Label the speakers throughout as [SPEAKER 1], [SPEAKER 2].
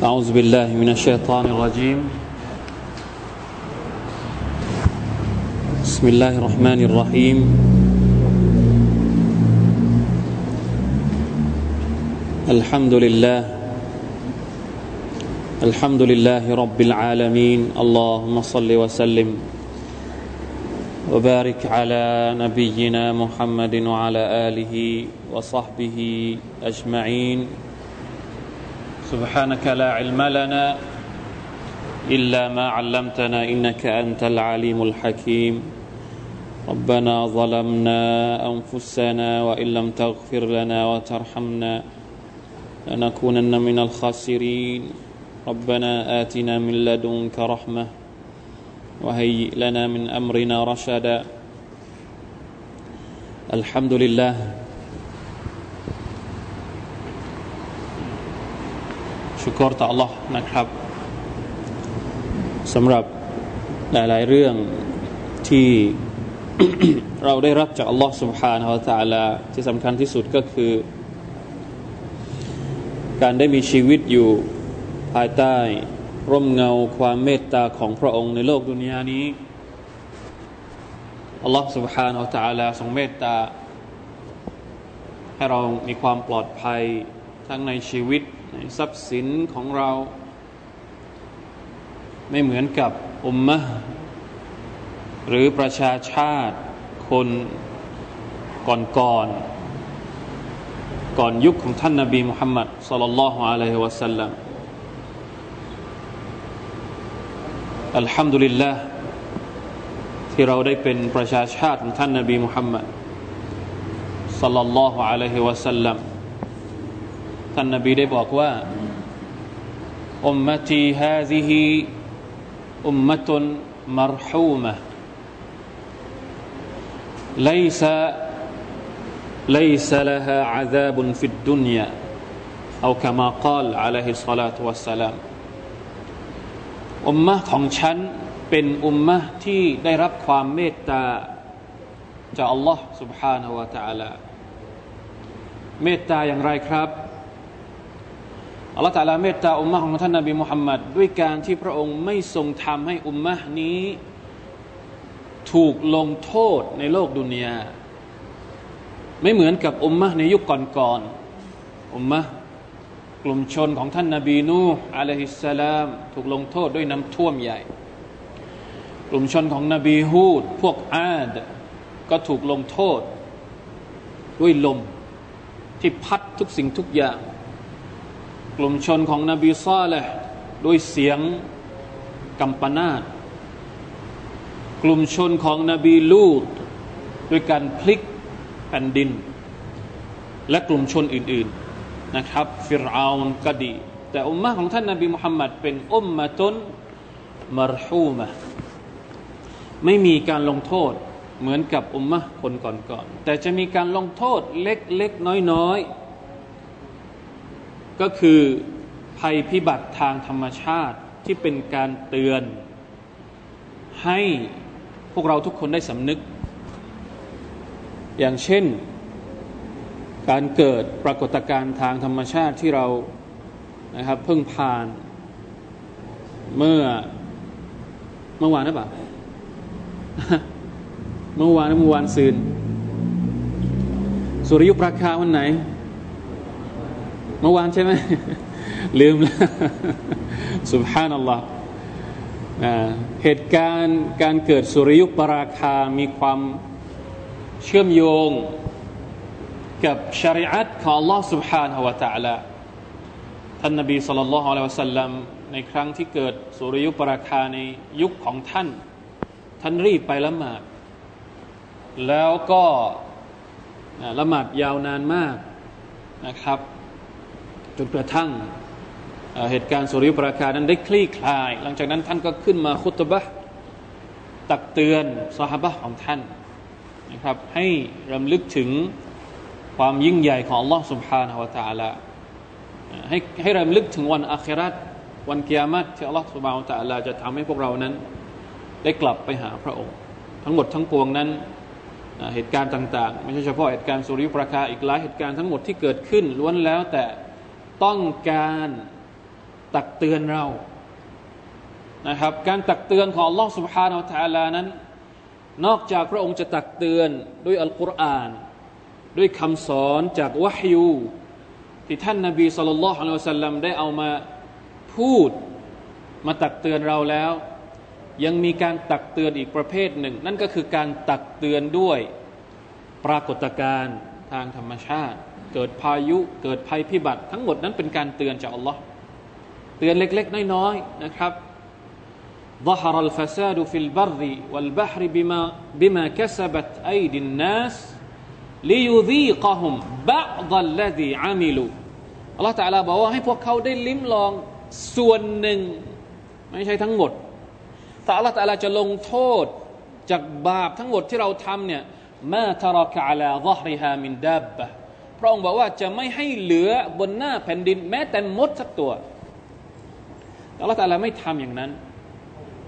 [SPEAKER 1] أعوذ بالله من الشيطان الرجيم. بسم الله الرحمن الرحيم. الحمد لله. الحمد لله رب العالمين. اللهم صل وسلم وبارك على نبينا محمد وعلى آله وصحبه أجمعين. سبحانك لا علم لنا إلا ما علمتنا إنك أنت العليم الحكيم. ربنا ظلمنا أنفسنا وإن لم تغفر لنا وترحمنا لنكونن من الخاسرين. ربنا آتنا من لدنك رحمة وهيئ لنا من أمرنا رشدا. الحمد لله ชุกรต่อ Allah นะครับสำหรับหลายๆเรื่องที่ เราได้รับจาก Allah سبحانه และ تعالى ที่สำคัญที่สุดก็คือ การได้มีชีวิตอยู่ภายใต้ ร่มเงาความเมตตาของพระองค์ในโลกดุนยานี้ Allah سبحانه และ تعالى ทรงเมตตา ให้เรามีความปลอดภัยทั้งในชีวิตใน ทรัพย์สินของเรา ไม่เหมือนกับอุมมะหรือประชาชาติคนก่อนก่อนก่อนยุคของท่านนาบีมุฮัมมัดสลลัลลอฮุอะลัยฮิวะสัลลัมอัลฮัมดุลิลละที่เราได้เป็นประชาชาติของท่านนาบีมุฮัมมัดสลลัลลอฮุอะลัยฮิวะสัลลัม ท่านนบีได้บอกว่าอุมมตีฮาซิฮีอุมมะตุนมรฮูมะ ليس ليس لها عذاب في الدنيا أو كما قال عليه الصلاة والسلام อุมมะของฉันเป็นอุมมะที่ได้รับความเมตตาจากอัลลอฮ์ سبحانه และ تعالى เมตตาอย่างไรครับ อัลลอฮฺตาลาเมตตาอุมมะของท่านนบีมุฮัมมัดด้วยการที่พระองค์ไม่ทรงทำให้อุมมะนี้ ถูกลงโทษในโลกดุนยาไม่เหมือนกับอุมมะในยุคก่อนๆอุมมะกลุ่มชนของท่านนบีนูฮ์อะลัยฮิสสลาม ถูกลงโทษด้วยน้ำท่วมใหญ่ กลุ่มชนของนบีฮูด พวกอาด ก็ถูกลงโทษด้วยลมที่พัดทุกสิ่งทุกอย่าง กลุ่มชนของนบีซาเลห์ด้วยเสียงกัมปนาตกลุ่มชนของนบีลูดด้วยการพลิกแผ่นดิน และกลุ่มชนอื่น ๆนะครับ ฟิรอาวนก็ดี แต่อุมมะของท่านนบีมุฮัมมัดเป็นอุมมะตนมารฮูมะไม่มีการลงโทษเหมือนกับอุมมะคนก่อนๆแต่จะมีการลงโทษเล็กๆน้อยๆ ก็คือภัยพิบัติทางธรรมชาติที่เป็นการเตือน ให้พวกเราทุกคนได้สำนึก อย่างเช่น การเกิดปรากฏการณ์ทางธรรมชาติที่เรานะครับเพิ่งผ่านเมื่อเมื่อวานนะปะเมื่อวานเมื่อวานซืนสุริยุปราคาวันไหน เมื่อวานใช่ไหมลืมแล้วสุบฮานัลลอฮ์เหตุการณ์การเกิดสุริยุปราคา มีความเชื่อมโยง กับชริอัตของ Allah سبحانه และ تعالى ท่านนบีสุลต่านละฮ์อะลัยฮิวะสัลลัมในครั้งที่เกิดสุริยุปราคาในยุคของท่าน ท่านรีบไปละหมาด แล้วก็ละหมาดยาวนานมากนะครับ จนกระทั่งเหตุการณ์สุริยุปราคานั้นได้คลี่คลาย หลังจากนั้นท่านก็ขึ้นมาคุตบะตักเตือนสหบะของท่านนะครับให้รำลึกถึงความยิ่งใหญ่ของ Allah سبحانه และ تعالى ให้ให้รำลึกถึงวันอาคราตวันกิยามัตที่ Allah سبحانه และ تعالى จะทำให้พวกเรานั้น ได้กลับไปหาพระองค์ ทั้งหมดทั้งปวงนั้นเหตุการณ์ต่างๆ ไม่ใช่เฉพาะเหตุการณ์สุริยุปราคาอีกหลายเหตุการณ์ทั้งหมดที่เกิดขึ้นล้วนแล้วแต่ ต้องการ ตักเตือนเรานะครับการตักเตือนของ Allah سبحانه และ تعالى นั้น นอกจากพระองค์จะตักเตือนด้วยอัลกุรอานด้วยคำสอนจากวะฮยูที่ท่านนาบีสุลต่านละฮ์อัลลอฮฺสัลลัมได้เอามาพูดมาตักเตือนเราแล้ว ยังมีการตักเตือนอีกประเภทหนึ่ง นั่นก็คือการตักเตือนด้วยปรากฏการณ์ทางธรรมชาติ เกิดพายุเกิดภัยพิบัติ ทั้งหมดนั้นเป็นการเตือนจากอัลลอฮ์เตือนเล็กๆ น้อยๆนะครับ ظهر الفساد في البر والبحر بما بما كسبت أيدي الناس ليذيقهم بعض الذي عملوا อัลลอฮฺตะลาบอกว่าให้พวกเขาได้ลิ้มลองส่วนหนึ่ง ไม่ใช่ทั้งหมดถ้าอัลลอฮฺตะลาจะลงโทษจากบาปทั้งหมดที่เราทำเนี่ยมาทารกะลา ظهرها من دابة พระองค์บอกว่าจะไม่ให้เหลือบนหน้าแผ่นดิน แม้แต่มดสักตัวอัลลอฮฺตะลาไม่ทำอย่างนั้น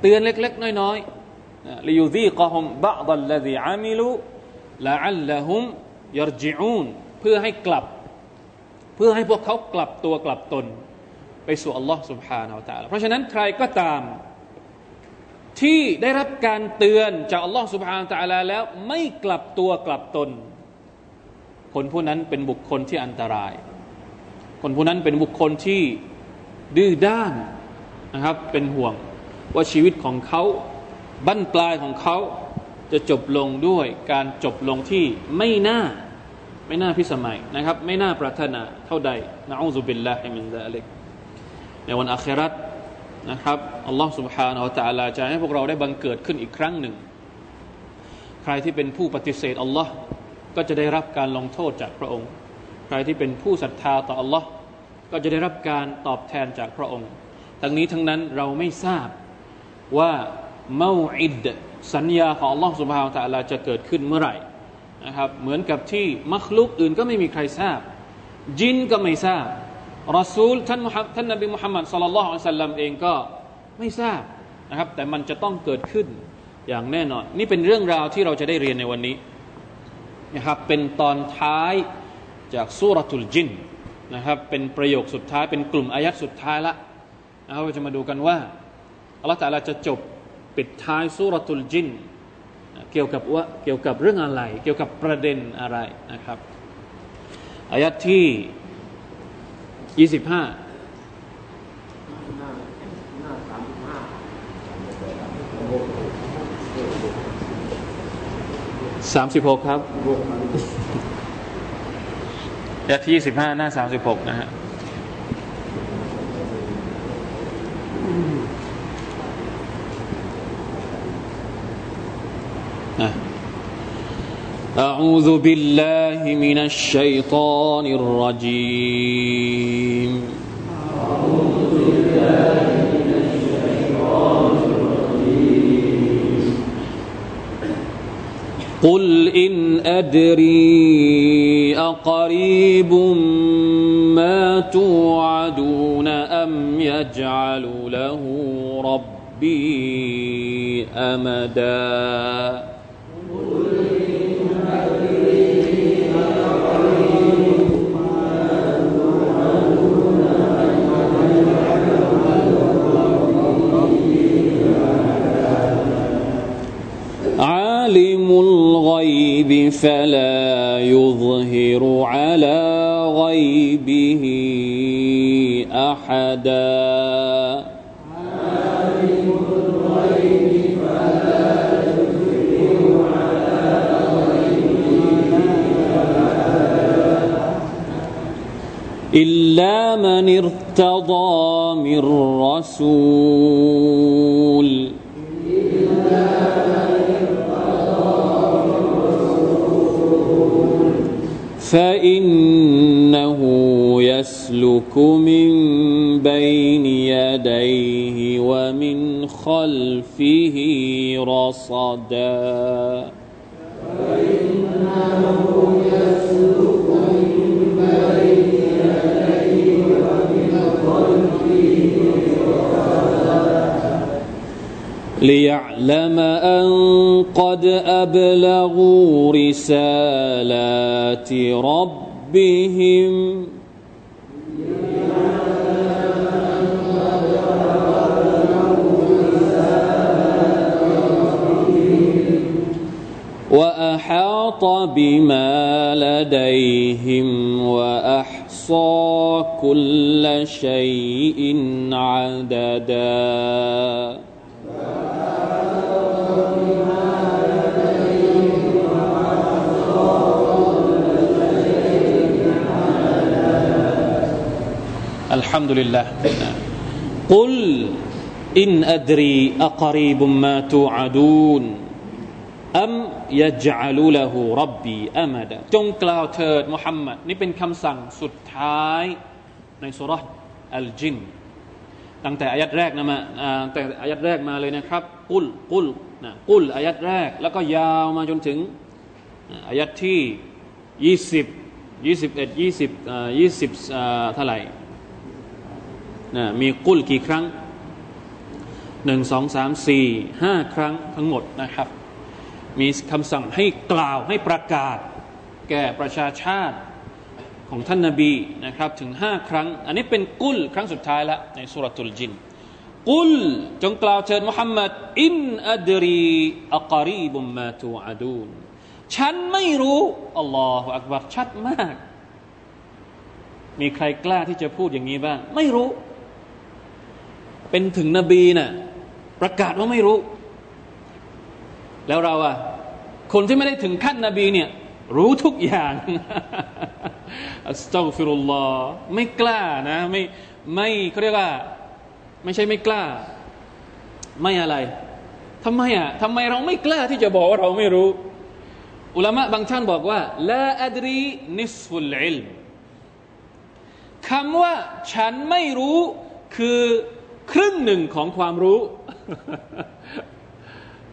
[SPEAKER 1] เตือนเล็กๆ น้อยๆลิยูซีกะฮุมบะดัลลซีอามิลุละอัลละฮุมยรจิอูนเพื่อให้กลับ เพื่อให้พวกเขากลับตัวกลับตน ไปสู่อัลลอฮ์ سبحانه และ تعالى เพราะฉะนั้นใครก็ตาม ที่ได้รับการเตือนจากอัลลอฮ์ سبحانه และ تعالى แล้วไม่กลับตัวกลับตน คนผู้นั้นเป็นบุคคลที่อันตราย คนผู้นั้นเป็นบุคคลที่ดื้อด้านนะครับ เป็นห่วงว่าชีวิตของเขาบั้นปลายของเขาจะจบลงด้วยการจบลงที่ไม่น่าไม่น่าพิสมัยนะครับ ไม่น่าปรารถนาเท่าใดนะอูซุบิลลาฮิมินซาลิกในวันอาคราตนะครับอัลลอฮ์ سبحانه และ تعالى จะให้พวกเราได้บังเกิดขึ้นอีกครั้งหนึ่ง ใครที่เป็นผู้ปฏิเสธอัลลอฮ์ ก็จะได้รับการลงโทษจากพระองค์ ใครที่เป็นผู้ศรัทธาต่ออัลลอฮ์ก็จะได้รับการตอบแทนจากพระองค์ ทั้งนี้ทั้งนั้นเราไม่ทราบว่าเมาอิดสัญญาของอัลลอฮ์สุบฮาวตะลาจะเกิดขึ้นเมื่อไหร่นะครับเหมือนกับที่มัคลุกอื่นก็ไม่มีใครทราบ จินก็ไม่ทราบรอซูลท่านมุฮัมท่านนบีมุฮัมมัดสุลลัลลอฮุอะสัลลัมเองก็ไม่ทราบนะครับแต่มันจะต้องเกิดขึ้นอย่างแน่นอน นี่เป็นเรื่องราวที่เราจะได้เรียนในวันนี้ นะครับเป็นตอนท้ายจากสุรทุลจินนะครับเป็นประโยคสุดท้ายเป็นกลุ่มอายัดสุดท้ายละเราจะมาดูกันว่าอัลลอฮฺตะลาจะจบปิดท้ายสุรตุลจินเกี่ยวกับว่าเกี่ยวกับเรื่องอะไร เกี่ยวกับประเด็นอะไรนะครับอายัดที่ยี่ สิบห้าสามสิบหกครับอายัดที่ยี่สิบห้าหน้าสามสิบหกนะฮะ أعوذ بالله من الشيطان الرجيم قل إن أدري أقريب ما توعدون أم يجعل له ربي أمداً الغيب فلا يظهر على غيبه أحدا. إلا من ارتضى من رسول. فإنه يسلك من بين يديه ومن خلفه رصدا. فإنه يسلك من بين يديه ومن خلفه رصدا ليعلم أن قد أبلغوا آيات ربهم وأحاط بما لديهم وأحصى كل شيء عددا มดุลิลละกุลอินอัดรีอักรีบุมมาตูอาดูนอัมยัจอาลูละหูรบบีอามาดะจงกล่าวเถิดมุฮัมมัดนี่เป็นคำสั่งสุดท้ายในสุรษอัลจินตั้งแต่อายัดแรกนะมาตั้งแต่อายัดแรกมาเลยนะครับ กุลกุลนะกุลอายัดแรก แล้วก็ยาวมาจนถึงอายัดที่ยี่สิบยี่สิบเอ็ดยี่สิบยี่สิบเท่าไหร่ นะมีกุลกี่ครั้งหนึ่งสองสามสี่ห้าครั้งทั้งหมดนะครับ มีคำสั่งให้กล่าวให้ประกาศ แก่ประชาชาติของท่านนาบีนะครับ ถึงห้าครั้ง อันนี้เป็นกุลครั้งสุดท้ายละในสุรทูลจินกุลจงกล่าวเชิญมุฮัมมัดอินอัดรีอักรีบุมมาตูอาดูนฉันไม่รู้อัลลอฮฺอักบัรชัดมาก มีใครกล้าที่จะพูดอย่างนี้บ้าง ไม่รู้ เป็นถึงนบีนะ่ะประกาศว่าไม่รู้ แล้วเราอะคนที่ไม่ได้ถึงขั้นนบีเนี่ย รู้ทุกอย่างอัสตัฟิรุลลอฮ์ไม่กล้านะ ไม่ไม่เขาเรียกว่า ไม่ใช่ไม่กล้า ไม่อะไรทำไมอะทำไมเราไม่กล้าที่จะบอกว่าเราไม่รู้ อุลามะบางท่านบอกว่าละอัดรีนิสฟุลอิลคำว่าฉันไม่รู้คือ ครึ่งหนึ่งของความรู้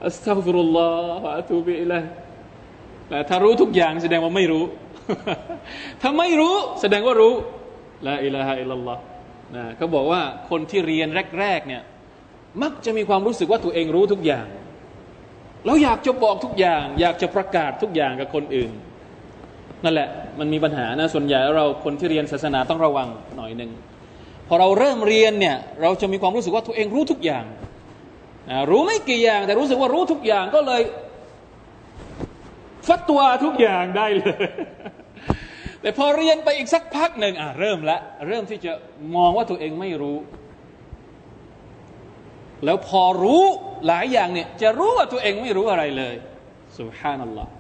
[SPEAKER 1] อัสตัฟุรุลลอฮฺอะตูบิอิลัยแต่ถ้ารู้ทุกอย่างแสดงว่าไม่รู้ ถ้าไม่รู้แสดงว่ารู้ละอิลาฮะอิลลัลลอฮ์นะเขาบอกว่าคนที่เรียนแรกๆเนี่ยมักจะมีความรู้สึกว่าตัวเองรู้ทุกอย่าง แล้วอยากจะบอกทุกอย่าง อยากจะประกาศทุกอย่างกับคนอื่น นั่นแหละมันมีปัญหานะส่วนใหญ่เราคนที่เรียนศาสนาต้องระวังหน่อยหนึ่ง พอเราเริ่มเรียนเนี่ยเราจะมีความรู้สึกว่าตัวเองรู้ทุกอย่างรู้ไม่กี่อย่าง แต่รู้สึกว่ารู้ทุกอย่างก็เลย ฟัดตัวทุกอย่างได้เลย แต่พอเรียนไปอีกสักพักหนึ่งอะเริ่มละเริ่มที่จะมองว่าตัวเองไม่รู้ แล้วพอรู้หลายอย่างเนี่ยจะรู้ว่าตัวเองไม่รู้อะไรเลยสุบฮานัลลอฮ์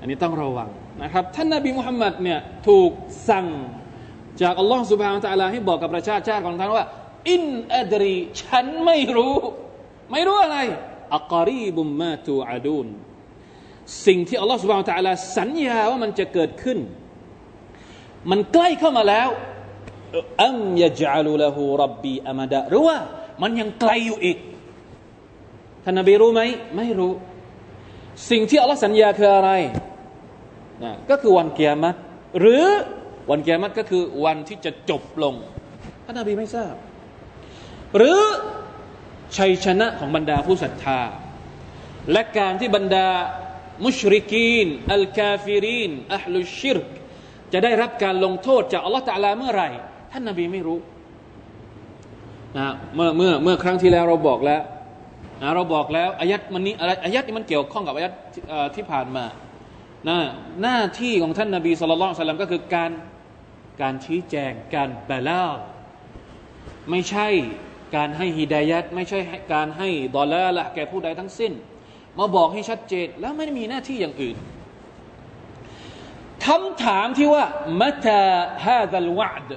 [SPEAKER 1] อันนี้ต้องระวังนะครับ ท่านนาบีมุฮัมมัดเนี่ยถูกสั่ง จากอัลลอฮ์สุบฮานตะลาให้บอกกับประชาชาติของท่านว่า อินอัดรีฉันไม่รู้ ไม่รู้อะไรอักรีบุมมาตูอาดูนสิ่งที่อัลลอฮ์สุบฮานตะลาสัญญาว่ามันจะเกิดขึ้น มันใกล้เข้ามาแล้วอัมยะจัลูละหูรับบีอามาดะหรือว่ามันยังไกลอยู่อีกท่านนบีรู้ไหมไม่รู้ สิ่งที่อัลลอฮ์สัญญาคืออะไรนะก็คือวันเกียรติหรือ วันเกียรติก็คือวันที่จะจบลงท่านนบีไม่ทราบ หรือชัยชนะของบรรดาผู้ศรัทธา และการที่บรรดามุชริกีนอัลกาฟิรินอัลลุชิรกจะได้รับการลงโทษจากอัลลอฮฺตะลาเมื่อไหร่ ท่านนบีไม่รู้นะเมื่อเมื่อเมื่อครั้งที่แล้วเราบอกแล้วนะเราบอกแล้วอายัดมันนี้อายัดนี้มันเกี่ยวข้องกับอายัดที่ผ่านมานะหน้าที่ของท่านนบีสุลต่านก็คือการ การชี้แจงการแปลาไม่ใช่การให้ฮิดายัดไม่ใช่การให้ดอลลาละแก่ผู้ใดทั้งสิ้น มาบอกให้ชัดเจนแล้วไม่ได้มีหน้าที่อย่างอื่นคำถามที่ว่ามัตาฮาดัลวะด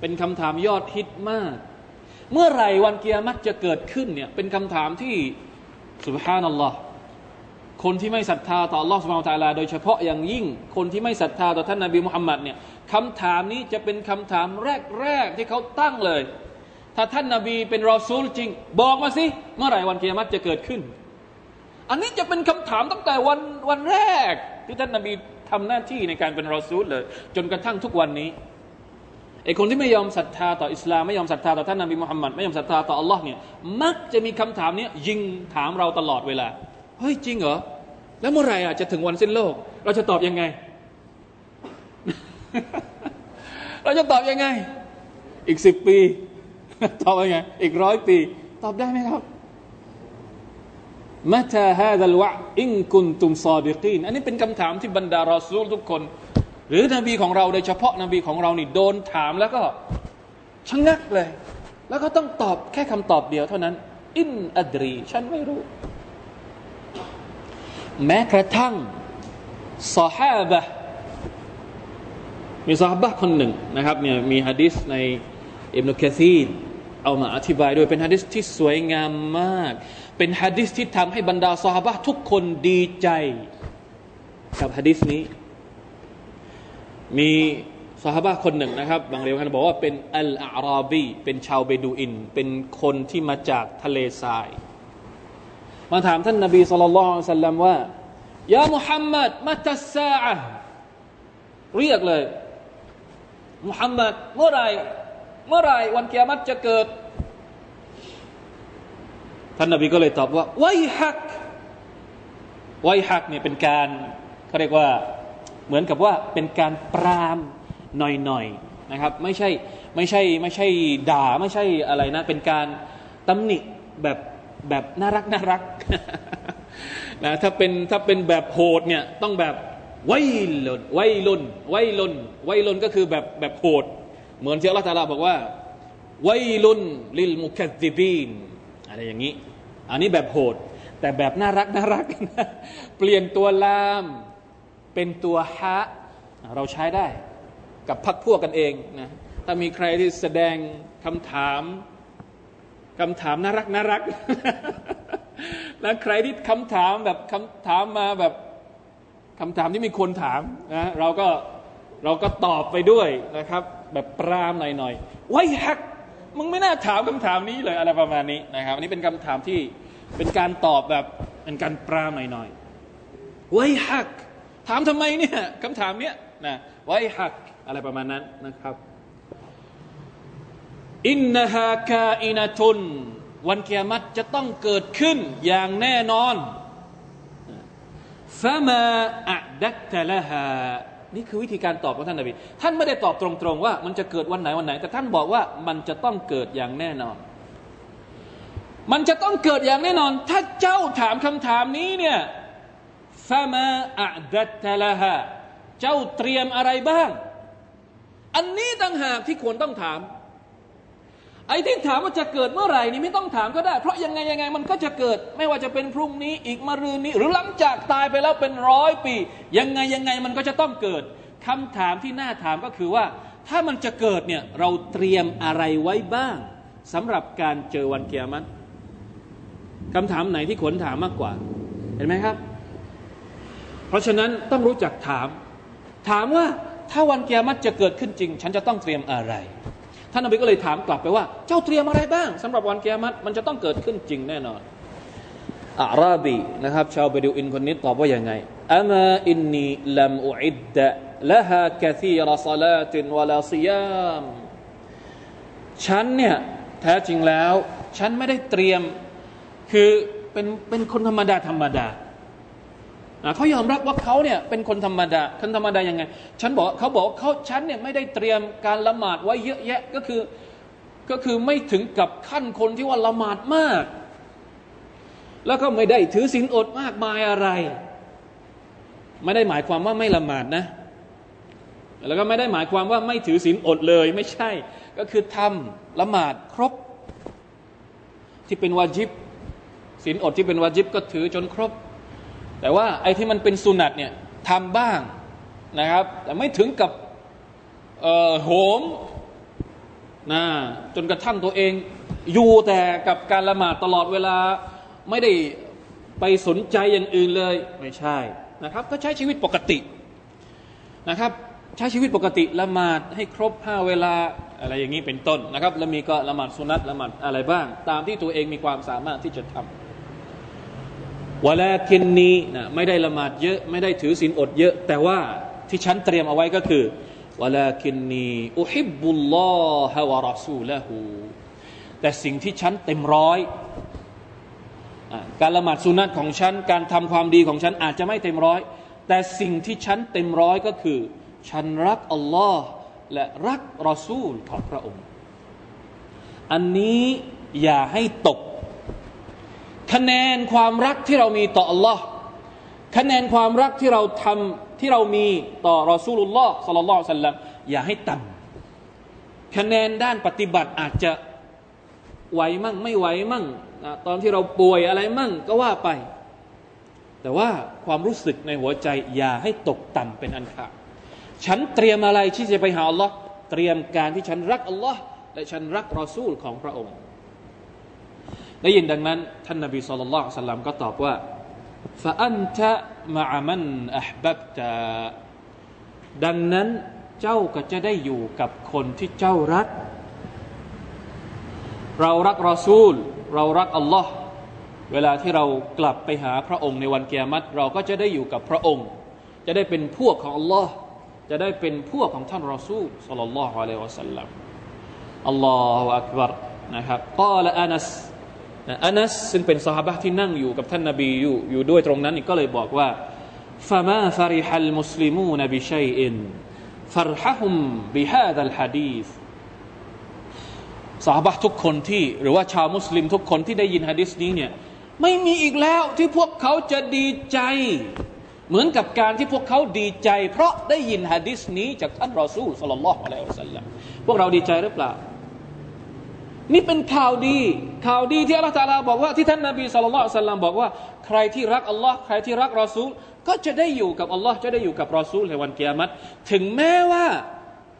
[SPEAKER 1] เป็นคำถามยอดฮิตมาก เมื่อไหร่วันเกียรติจะเกิดขึ้นเนี่ยเป็นคำถามที่สุบฮานัลลอฮ์ คนที่ไม่ศรัทธาต่อ Allah س ب ح ا ن และ تعالى โดยเฉพาะอย่างยิ่ง คนที่ไม่ศรัทธาต่อท่านนบีมุฮัมมัดเนี่ยคำถามนี้จะเป็นคำถามแรกๆที่เขาตั้งเลย ถ้าท่านนบีเป็นรอซูลจริง บอกมาสิ เมื่อไหร่วันเกียรติจะเกิดขึ้น อันนี้จะเป็นคำถามตั้งแต่วันวันแรก ที่ท่านนบีทำหน้าที่ในการเป็นรอซูลเลย จนกระทั่งทุกวันนี้ไอคนที่ไม่ยอมศรัทธาต่ออิสลามไม่ยอมศรัทธาต่อท่านนบีมุฮัมมัดไม่ยอมศรัทธาต่ออัลลอฮ์เนี่ยมักจะมีคำถามนี้ยิงถามเราตลอดเวลาเฮ้ยจริงเหรอ แล้วเมื่อไหร่อะจะถึงวันสิ้นโลก เราจะตอบยังไง เราจะตอบยังไง อีกสิบปี ตอบยังไง อีกร้อยปี ตอบได้ไหมครับมะตาฮาดัลวะอิงกุนตุมซอดิกีนอันนี้เป็นคำถามที่บรรดารอซูลทุกคน หรือนบีของเราโดยเฉพาะนบีของเรานี่โดนถามแล้วก็ชะงักเลย แล้วก็ต้องตอบแค่คำตอบเดียวเท่านั้น อินอัดรี ฉันไม่รู้ แม้กระทั่งซอฮาบะมีซอฮาบะคนหนึ่งนะครับเนี่ยมีฮะดิษในอิบนุคาซีนเอามาอธิบายด้วยเป็นฮะดิษที่สวยงามมาก เป็นฮะดิษที่ทำให้บรรดาซอฮาบะทุกคนดีใจ กับฮะดิษนี้ มีซอฮาบะคนหนึ่งนะครับ บางเรียนบอกว่าเป็นอัลอาราบีเป็นชาวเบดูอิน เป็นคนที่มาจากทะเลทราย มาถามท่านนบีสุลต่านสัลลัมว่ายามุฮัมมัดมาตัสซาอะเรียกเลยมุฮัมมัดเมื่อไรเมื่อไรวันเกียรติจะเกิด ท่านนบีก็เลยตอบว่าไวฮักไวฮักเนี่ยเป็นการเขาเรียกว่าเหมือนกับว่าเป็นการปรามหน่อยๆนะครับ ไม่ใช่ไม่ใช่ไม่ใช่ด่าไม่ใช่อะไรนะ เป็นการตำหนิแบบ แบบน่ารักน่ารักนะถ้าเป็นถ้าเป็นแบบโหดเนี่ยต้องแบบไวลุนไวลุนไวลุนไวลุนก็คือแบบแบบโหด เหมือนที่อัลลอฮฺตาลาบอกว่าไวลุนลิลมุคัซิบีนอะไรอย่างนี้ อันนี้แบบโหด แต่แบบน่ารักน่ารักเปลี่ยนตัวลามเป็นตัวฮะเราใช้ได้กับพักพวกกันเองนะถ้ามีใครที่แสดงคำถาม คำถามน่ารักน่ารัก แล้วใครที่คำถามแบบคำถามมาแบบคำถามที่มีคนถามนะเราก็เราก็ตอบไปด้วยนะครับ แบบปรามหน่อยๆไว้ฮักมึงไม่น่าถามคำถามนี้เลยอะไรประมาณนี้นะครับ อันนี้เป็นคำถามที่เป็นการตอบแบบเป็นการปรามหน่อยๆไว้ฮัก ถามทำไมเนี่ยคำถามเนี้ยนะไว้ฮักอะไรประมาณนั้นนะครับ อินนาฮากาอินาทุน วันเกียรติจะต้องเกิดขึ้นอย่างแน่นอนฟะมาอัดักตะละฮานี่คือวิธีการตอบของท่านนบีท่านไม่ได้ตอบตรงๆว่า มันจะเกิดวันไหนวันไหน แต่ท่านบอกว่ามันจะต้องเกิดอย่างแน่นอน มันจะต้องเกิดอย่างแน่นอน ถ้าเจ้าถามคำถามนี้เนี่ยฟะมาอัดักตะละฮาเจ้าเตรียมอะไรบ้าง อันนี้ต่างหากที่ควรต้องถาม ไอ้ที่ถามว่าจะเกิดเมื่อไหร่นี่ไม่ต้องถามก็ได้ เพราะยังไงยังไงมันก็จะเกิด ไม่ว่าจะเป็นพรุ่งนี้อีกมะรืนนี้ หรือหลังจากตายไปแล้วเป็นร้อยปี ยังไงยังไงมันก็จะต้องเกิดคำถามที่น่าถามก็คือว่า ถ้ามันจะเกิดเนี่ยเราเตรียมอะไรไว้บ้างสำหรับการเจอวันเกียรติคำถามไหนที่ควรถามมากกว่า เห็นไหมครับ เพราะฉะนั้นต้องรู้จักถาม ถามว่าถ้าวันเกียรติจะเกิดขึ้นจริง ฉันจะต้องเตรียมอะไร ท่านนบีก็เลยถามกลับไปว่า เจ้าเตรียมอะไรบ้างสำหรับวันเกียรติมันจะต้องเกิดขึ้นจริงแน่นอนอาราบีนะครับ ชาวเบดูอินคนนี้ตอบว่าอย่างไงอามาอินนีลัมอุอิดดะละฮะกะซีรซาลาตินวลาซิยามฉันเนี่ยแท้จริงแล้ว ฉันไม่ได้เตรียมคือเป็นเป็นคนธรรมดาธรรมดา เขายอมรับว่าเขาเนี่ยเป็นคนธรรมดาคนธรรมดายังไง ฉันบอกเขาบอกเขาฉันเนี่ยไม่ได้เตรียมการละหมาดไว้เยอะแยะก็คือก็คือไม่ถึงกับขั้นคนที่ว่าละหมาดมาก แล้วก็ไม่ได้ถือศีลอดมากมายอะไร ไม่ได้หมายความว่าไม่ละหมาดนะ แล้วก็ไม่ได้หมายความว่าไม่ถือศีลอดเลยไม่ใช่ ก็คือทำละหมาดครบ ที่เป็นวาจิบศีลอดที่เป็นวาจิบก็ถือจนครบ แต่ว่าไอ้ที่มันเป็นสุนัตเนี่ยทำบ้างนะครับ แต่ไม่ถึงกับโหมนะจนกระทั่งตัวเอง อยู่แต่กับการละหมาดตลอดเวลาไม่ได้ไปสนใจอย่างอื่นเลย ไม่ใช่นะครับ ก็ใช้ชีวิตปกตินะครับ ใช้ชีวิตปกติละหมาดให้ครบห้าเวลาอะไรอย่างนี้เป็นต้นนะครับ แล้วมีก็ละหมาดสุนัตละหมาดอะไรบ้าง ตามที่ตัวเองมีความสามารถที่จะทำ วลาคินนีนะไม่ได้ละหมาดเยอะ ไม่ได้ถือศีลอดเยอะ แต่ว่าที่ฉันเตรียมเอาไว้ก็คือวลาคินนีอุฮิบุลลอฮะวะรอซูละหูแต่สิ่งที่ฉันเต็มร้อยการละหมาดสุนัตของฉัน การทำความดีของฉันอาจจะไม่เต็มร้อย แต่สิ่งที่ฉันเต็มร้อยก็คือ ฉันรักอัลลอฮ์และรักรอซูลของพระองค์ อันนี้อย่าให้ตก คะแนนความรักที่เรามีต่อ Allah คะแนนความรักที่เราทำที่เรามีต่อรอซูลุลลอฮ์สัลลัลลอฮุซัลลัมอย่าให้ต่ำคะแนนด้านปฏิบัติอาจจะไหวมั่งไม่ไหวมั่งตอนที่เราป่วยอะไรมั่งก็ว่าไป แต่ว่าความรู้สึกในหัวใจ อย่าให้ตกต่ำเป็นอันขาดฉันเตรียมอะไรที่จะไปหาอัลลอฮ์เตรียมการที่ฉันรักอัลลอฮ์และฉันรักรอซูลของพระองค์ ได้ยินดังนั้น ท่านนบีสุลต่านสัลลัมก็ตอบว่าฟาอันตะมะมันอัพบับตาดังนั้นเจ้าก็จะได้อยู่กับคนที่เจ้ารัก เรารักรอซูล เรารักอัลลอฮ์เวลาที่เรากลับไปหาพระองค์ในวันเกียรติเราก็จะได้อยู่กับพระองค์ จะได้เป็นพวกของอัลลอฮ์จะได้เป็นพวกของท่านรอซูลสัลลัลลอฮุอะลัยฮิวะสัลลัมالله أكبر นะครับกล่าวอานัส อานัสซึ่งเป็นสหายที่นั่งอยู่กับท่านนาบีอยู่อยู่ด้วยตรงนั้นก็เลยบอกว่าفما فرح المسلمون بشيء فرحهم بهذا الحديث สหายทุกคนที่หรือว่าชาวมุสลิมทุกคนที่ได้ยินฮะดีษนี้เนี่ยไม่มีอีกแล้วที่พวกเขาจะดีใจ เหมือนกับการที่พวกเขาดีใจ เพราะได้ยินฮะดีษนี้จากท่านรอซูลصلى الله عليه وسلمพวกเราดีใจหรือเปล่า นี่เป็นข่าวดี ข่าวดีที่อัลลอฮฺตาลาบอกว่าที่ท่านนาบีสุลต่านสัลลัมบอกว่าใครที่รักอัลลอฮ์ใครที่รักรอซูล ก็จะได้อยู่กับอัลลอฮ์จะได้อยู่กับรอซูลในวันเกียรติถึงแม้ว่า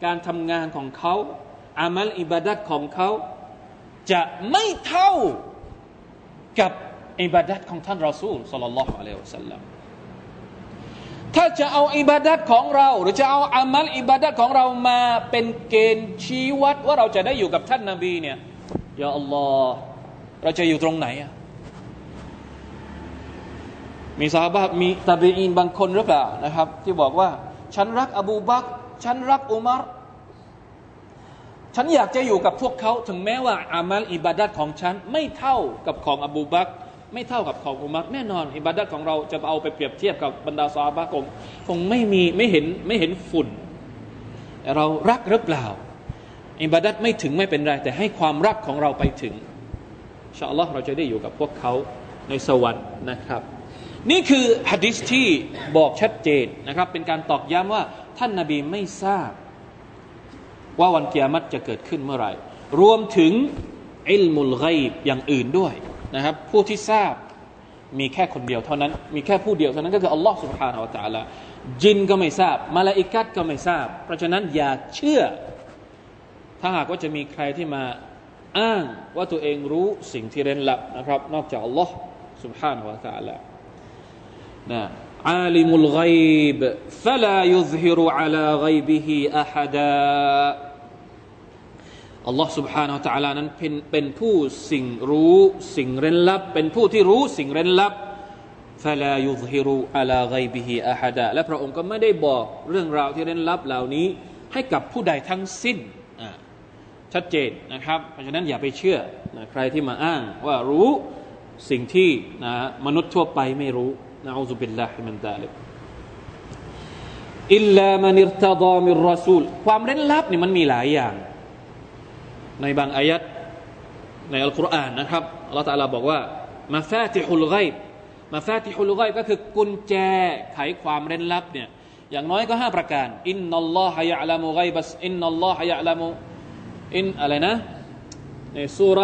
[SPEAKER 1] การทำงานของเขาอามัลอิบาดัตของเขา จะไม่เท่ากับอิบาดัตของท่านรอซูลสัลลัลลอฮุอะลัยฮิสัลลัมถ้าจะเอาอิบาดัตของเรา หรือจะเอาอามัลอิบาดัตของเรามาเป็นเกณฑ์ชี้วัดว่าเราจะได้อยู่กับท่านนาบีเนี่ย ยาอัลลอฮ์เราจะอยู่ตรงไหนอะมีสาบะมีตาบีอินบางคนหรือเปล่านะครับ ที่บอกว่า ฉันรักอบูบักฉันรักอุมารฉันอยากจะอยู่กับพวกเขาถึงแม้ว่าอามัลอิบาดัตของฉันไม่เท่ากับของอบูบักไม่เท่ากับของอุมัรแน่นอน อิบาดัตของเราจะเอาไปเปรียบเทียบกับบรรดาซาบะคงคงไม่มีไม่เห็นไม่เห็นฝุ่น เรารักหรือเปล่า อิบาดัตไม่ถึงไม่เป็นไร แต่ให้ความรักของเราไปถึงชาอัลลอฮ์เราจะได้อยู่กับพวกเขาในสวรรค์นะครับ นี่คือฮะดิษที่บอกชัดเจนนะครับ เป็นการตอกย้ำว่าท่านนาบีไม่ทราบ ว่าวันเกียรติจะเกิดขึ้นเมื่อไหร่ รวมถึงอิลมุลไกบอย่างอื่นด้วยนะครับ ผู้ที่ทราบมีแค่คนเดียวเท่านั้น มีแค่ผู้เดียวเท่านั้นก็คืออัลลอฮ์ سبحانه และ تعالى จินก็ไม่ทราบมาลาอิกัดก็ไม่ทราบ เพราะฉะนั้นอย่าเชื่อ ถ้าหากว่าจะมีใครที่มาอ้างว่าตัวเองรู้สิ่งที่เร้นลับนะครับ นอกจากอัลลอฮ์ سبحانه และ تعالى นะ عالم الغيب فلا يظهر على غيبه أحدا อัลลอฮ์ سبحانه และ تعالى นั้นเป็นเป็นผู้สิ่งรู้สิ่งเร้นลับ เป็นผู้ที่รู้สิ่งเร้นลับ فلا يظهر على غيبه أحدا และพระองค์ก็ไม่ได้บอกเรื่องราวที่เร้นลับเหล่านี้ ให้กับผู้ใดทั้งสิ้น ชัดเจนนะครับ เพราะฉะนั้นอย่าไปเชื่อนะใครที่มาอ้างว่ารู้สิ่งที่นะมนุษย์ทั่วไปไม่รู้นะอูซุบิลลาฮิมันดาลิกإلا من ارتضى من رسول ความเร้นลับนี่มันมีหลายอย่าง ในบางอายัดในอัลกุรอานนะครับอัลลอฮฺตาลาบอกว่าمفاتح الغيب مفاتح الغيب ก็คือกุญแจไขความเร้นลับเนี่ยอย่างน้อยก็ห้าประการإن الله يعلم غيب الس إن الله يعلم إن อะไรนะ ในสุร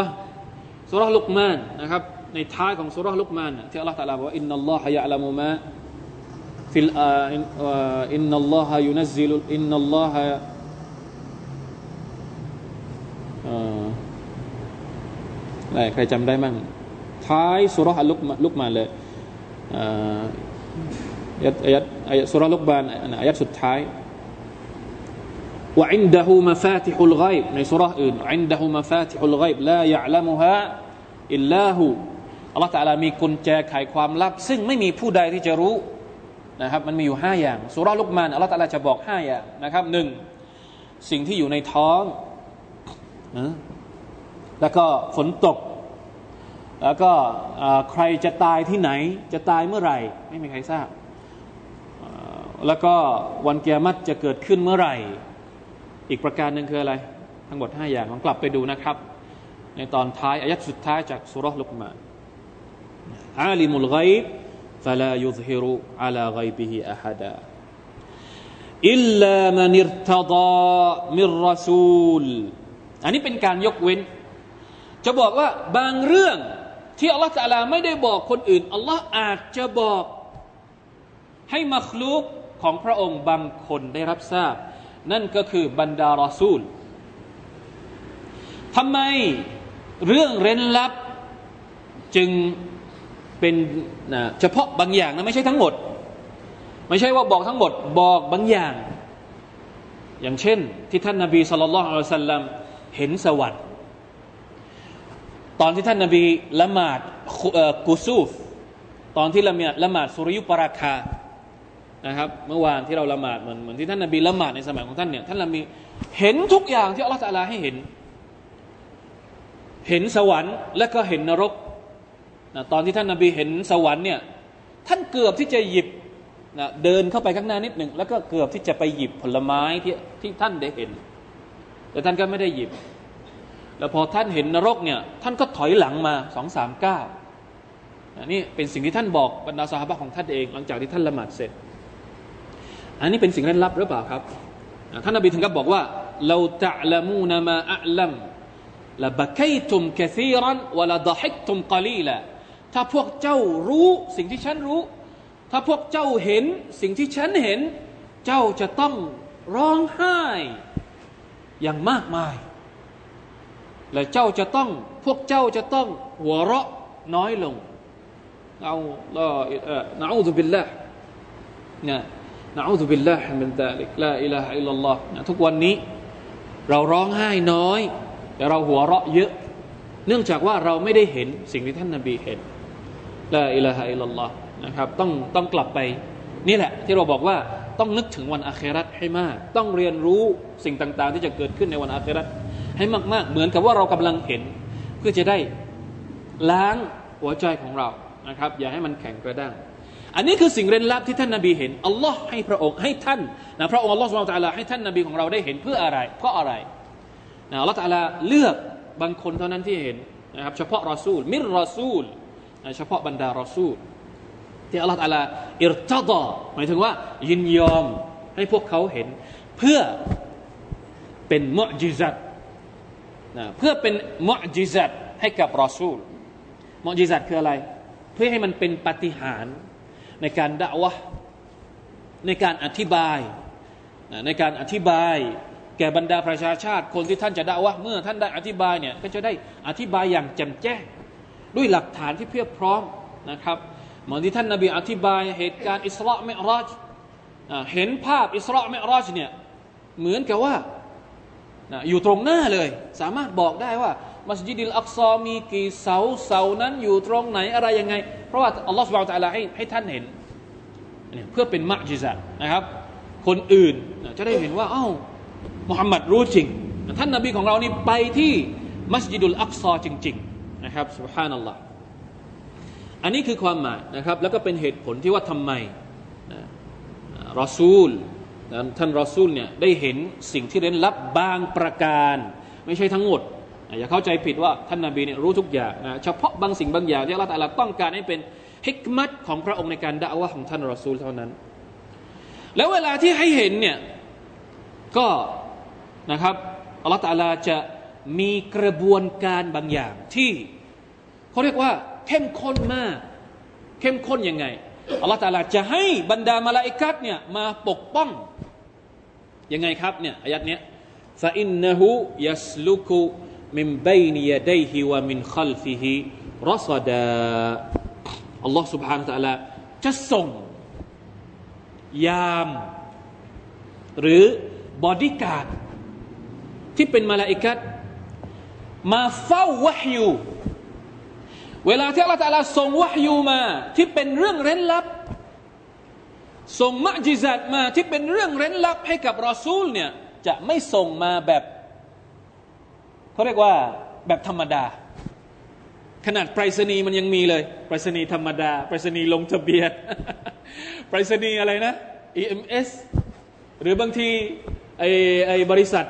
[SPEAKER 1] สุรลุกมานนะครับในท้ายของสุรลุกมานที่อัลลอฮฺตรัสว่าإن الله يعلم ماฟิลอินนัลลอฮะยุนซิลอินนัลลอฮะอะไรใครจำได้มั่งท้ายสุรษลุกลุกมานเลยอายัดอายัดอายัดสุรลุกมานอายัดสุดท้าย وعنده นดะฮูมาฟาติในสุรษอื่นอินดะฮูมาฟาติฮุลไกบลายะละมุฮะอิลลาหูอัลลอฮฺตาลามีกุญแจไขความลับ ซึ่งไม่มีผู้ใดที่จะรู้นะครับมันมีอยู่ห้าอย่างสุรษลุกมานอัลลอฮฺตาลาจะบอกห้าอย่างนะครับหนึ่งสิ่งที่อยู่ในท้องแล้วก็ฝนตก แล้วก็ใครจะตายที่ไหน จะตายเมื่อไหร่ ไม่มีใครทราบ แล้วก็วันเกียรติจะเกิดขึ้นเมื่อไหร่ อีกประการหนึ่งคืออะไร ทั้งหมด5อย่างลองกลับไปดูนะครับ ในตอนท้ายอายัดสุดท้ายจากสุรษลุกมา عالم الغيب فلا يظهر على غيبه أحدا إلا من ارتضى من رسول อันนี้เป็นการยกเว้น จะบอกว่าบางเรื่องที่อัลลอฮฺตาลาไม่ได้บอกคนอื่นอัลลอฮ์อาจจะบอกให้มัคลูกของพระองค์บางคนได้รับทราบ นั่นก็คือบรรดารอซูลทำไมเรื่องเร้นลับจึงเป็นนะเฉพาะบางอย่างนะไม่ใช่ทั้งหมด ไม่ใช่ว่าบอกทั้งหมด บอกบางอย่าง อย่างเช่น ที่ท่านนาบีสุลต่านอัลสัลลัมเห็นสวรรค์ตอนที่ท่านนาบีละหมาดกุซูฟ ตอนที่ละหมาดละหมาดสุริยุปราคา นะครับ เมื่อวานที่เราละหมาดเหมือนเหมือนที่ท่านนาบีละหมาดในสมัยของท่านเนี่ยท่านละมีเห็นทุกอย่างที่อัลลอฮฺตะลาให้เห็น เห็นสวรรค์และก็เห็นนรกนะตอนที่ท่านนาบีเห็นสวรรค์เนี่ยท่านเกือบที่จะหยิบนะเดินเข้าไปข้างหน้านิดหนึ่งแล้วก็เกือบที่จะไปหยิบผลไม้ที่ที่ท่านได้เห็น แต่ท่านก็ไม่ได้หยิบ แล้วพอท่านเห็นนรกเนี่ยท่านก็ถอยหลังมาสองสามเก้านี่เป็นสิ่งที่ท่านบอกบรรดาสหายของท่านเอง หลังจากที่ท่านละหมาดเสร็จ อันนี้เป็นสิ่งเร้นลับหรือเปล่าครับท่านนบีถึงกับบอกว่าเราจะละมูนมาอัลลัมละบะไคตุมกะซีรันวะละดะฮิกตุมกะลีละถ้าพวกเจ้ารู้สิ่งที่ฉันรู้ ถ้าพวกเจ้าเห็นสิ่งที่ฉันเห็น เจ้าจะต้องร้องไห้ อย่างมากมาย และเจ้าจะต้อง พวกเจ้าจะต้องหัวเราะน้อยลงเอาละนะอูซุบิลละเนี่ย นะอูซุบิลละมินตาลิกลาอิลาฮะอิลลัลลอฮ์ทุกวันนี้ เราร้องไห้น้อย แต่เราหัวเราะเยอะ เนื่องจากว่าเราไม่ได้เห็นสิ่งที่ท่านนาบีเห็นลาอิลาฮะอิลลัลลอฮ์นะครับต้องต้องกลับไป นี่แหละ ที่เราบอกว่าต้องนึกถึงวันอาคราตให้มาก ต้องเรียนรู้สิ่งต่างๆ ที่จะเกิดขึ้นในวันอาคราตให้มาก ๆ เหมือนกับว่าเรากำลังเห็น เพื่อจะได้ล้างหัวใจของเรานะครับ อย่าให้มันแข็งกระด้าง อันนี้คือสิ่งเร้นลับที่ท่านนาบีเห็นอัลลอฮ์ให้พระองค์ให้ท่านนะพระองค์อัลลอฮ์สุลตาลาให้ท่านนาบีของเราได้เห็นเพื่ออะไรเพราะอะไรนะอัลลอฮ์ตาลาเลือกบางคนเท่านั้นที่เห็นนะครับเฉพาะรอซูลมิรรอซูลเฉพาะบรรดารอซูลที่อัลลอฮฺตาลาอิรตดอหมายถึงว่า ยินยอมให้พวกเขาเห็น เพื่อเป็นมุจิซัตนะเพื่อเป็นมุจิซัตให้กับรอซูลมุจิซัตคืออะไร เพื่อให้มันเป็นปฏิหาร ในการด่าวะในการอธิบายในการอธิบาย แก่บรรดาประชาชาติ คนที่ท่านจะด่าวะเมื่อท่านได้อธิบายเนี่ยก็จะได้อธิบายอย่างแจ่มแจ้ง ด้วยหลักฐานที่เพียบพร้อมนะครับเหมือนที่ท่านนาบีอธิบายเหตุการณ์อิสราเมรอจเห็นภาพอิสราเมรอจเนี่ยเหมือนกับว่าอยู่ตรงหน้าเลย สามารถบอกได้ว่า มัสยิดิลอักซอมีกี่เสาเสานั้นอยู่ตรงไหนอะไรยังไง เพราะว่าอัลลอฮฺสุบไบร์ตะลาให้ให้ท่านเห็นเพื่อเป็นมัจจิซะนะครับ คนอื่นจะได้เห็นว่าอ้าวมุฮัมมัดรู้จริง ท่านนาบีของเรานี่ไปที่มัสยิดุลอักซอจริง ๆ นะครับสุบฮานัลลอฮ์อันนี้คือความหมายนะครับ แล้วก็เป็นเหตุผลที่ว่าทำไมนะรอซูลท่านรอซูลเนี่ยได้เห็นสิ่งที่เร้นลับบางประการ ไม่ใช่ทั้งหมด อย่าเข้าใจผิดว่าท่านนาบีเนี่ยรู้ทุกอย่างนะเฉพาะบางสิ่งบางอย่างที่อัลลอฮฺต้องการให้เป็นฮิกมัตของพระองค์ในการด่าวะของท่านรอซูลเท่านั้น แล้วเวลาที่ให้เห็นเนี่ยก็นะครับอัลลอฮฺจะมีกระบวนการบางอย่างที่เขาเรียกว่าเข้มข้นมาก เข้มข้นยังไงอัลลอฮฺตาลาจะให้บรรดามาลาอิกัดเนี่ยมาปกป้องยังไงครับเนี่ยอายัดเนี้ยฟา อินนะฮูยัสลุกุมินบยนียดัยฮิวะมินขัลฟิฮิรัสดาอัลลอฮฺ سبحانه และ تعالى จะส่งยาม หรือบอดี้การ์ดที่เป็นมาลาอิกัดมาเฝ้าวะฮยูเวลาที่อัลลอฮฺส่งวะฮยูมา ที่เป็นเรื่องเร้นลับ ส่งมะจิซัดมาที่เป็นเรื่องเร้นลับ ให้กับรอซูลเนี่ยจะไม่ส่งมาแบบ เขาเรียกว่าแบบธรรมดา ขนาดไปรษณีย์มันยังมีเลยไปรษณีย์ธรรมดาไปรษณีย์ลงทะเบียนไปรษณีย์อะไรนะ EMS หรือบางทีไอไอบริษัท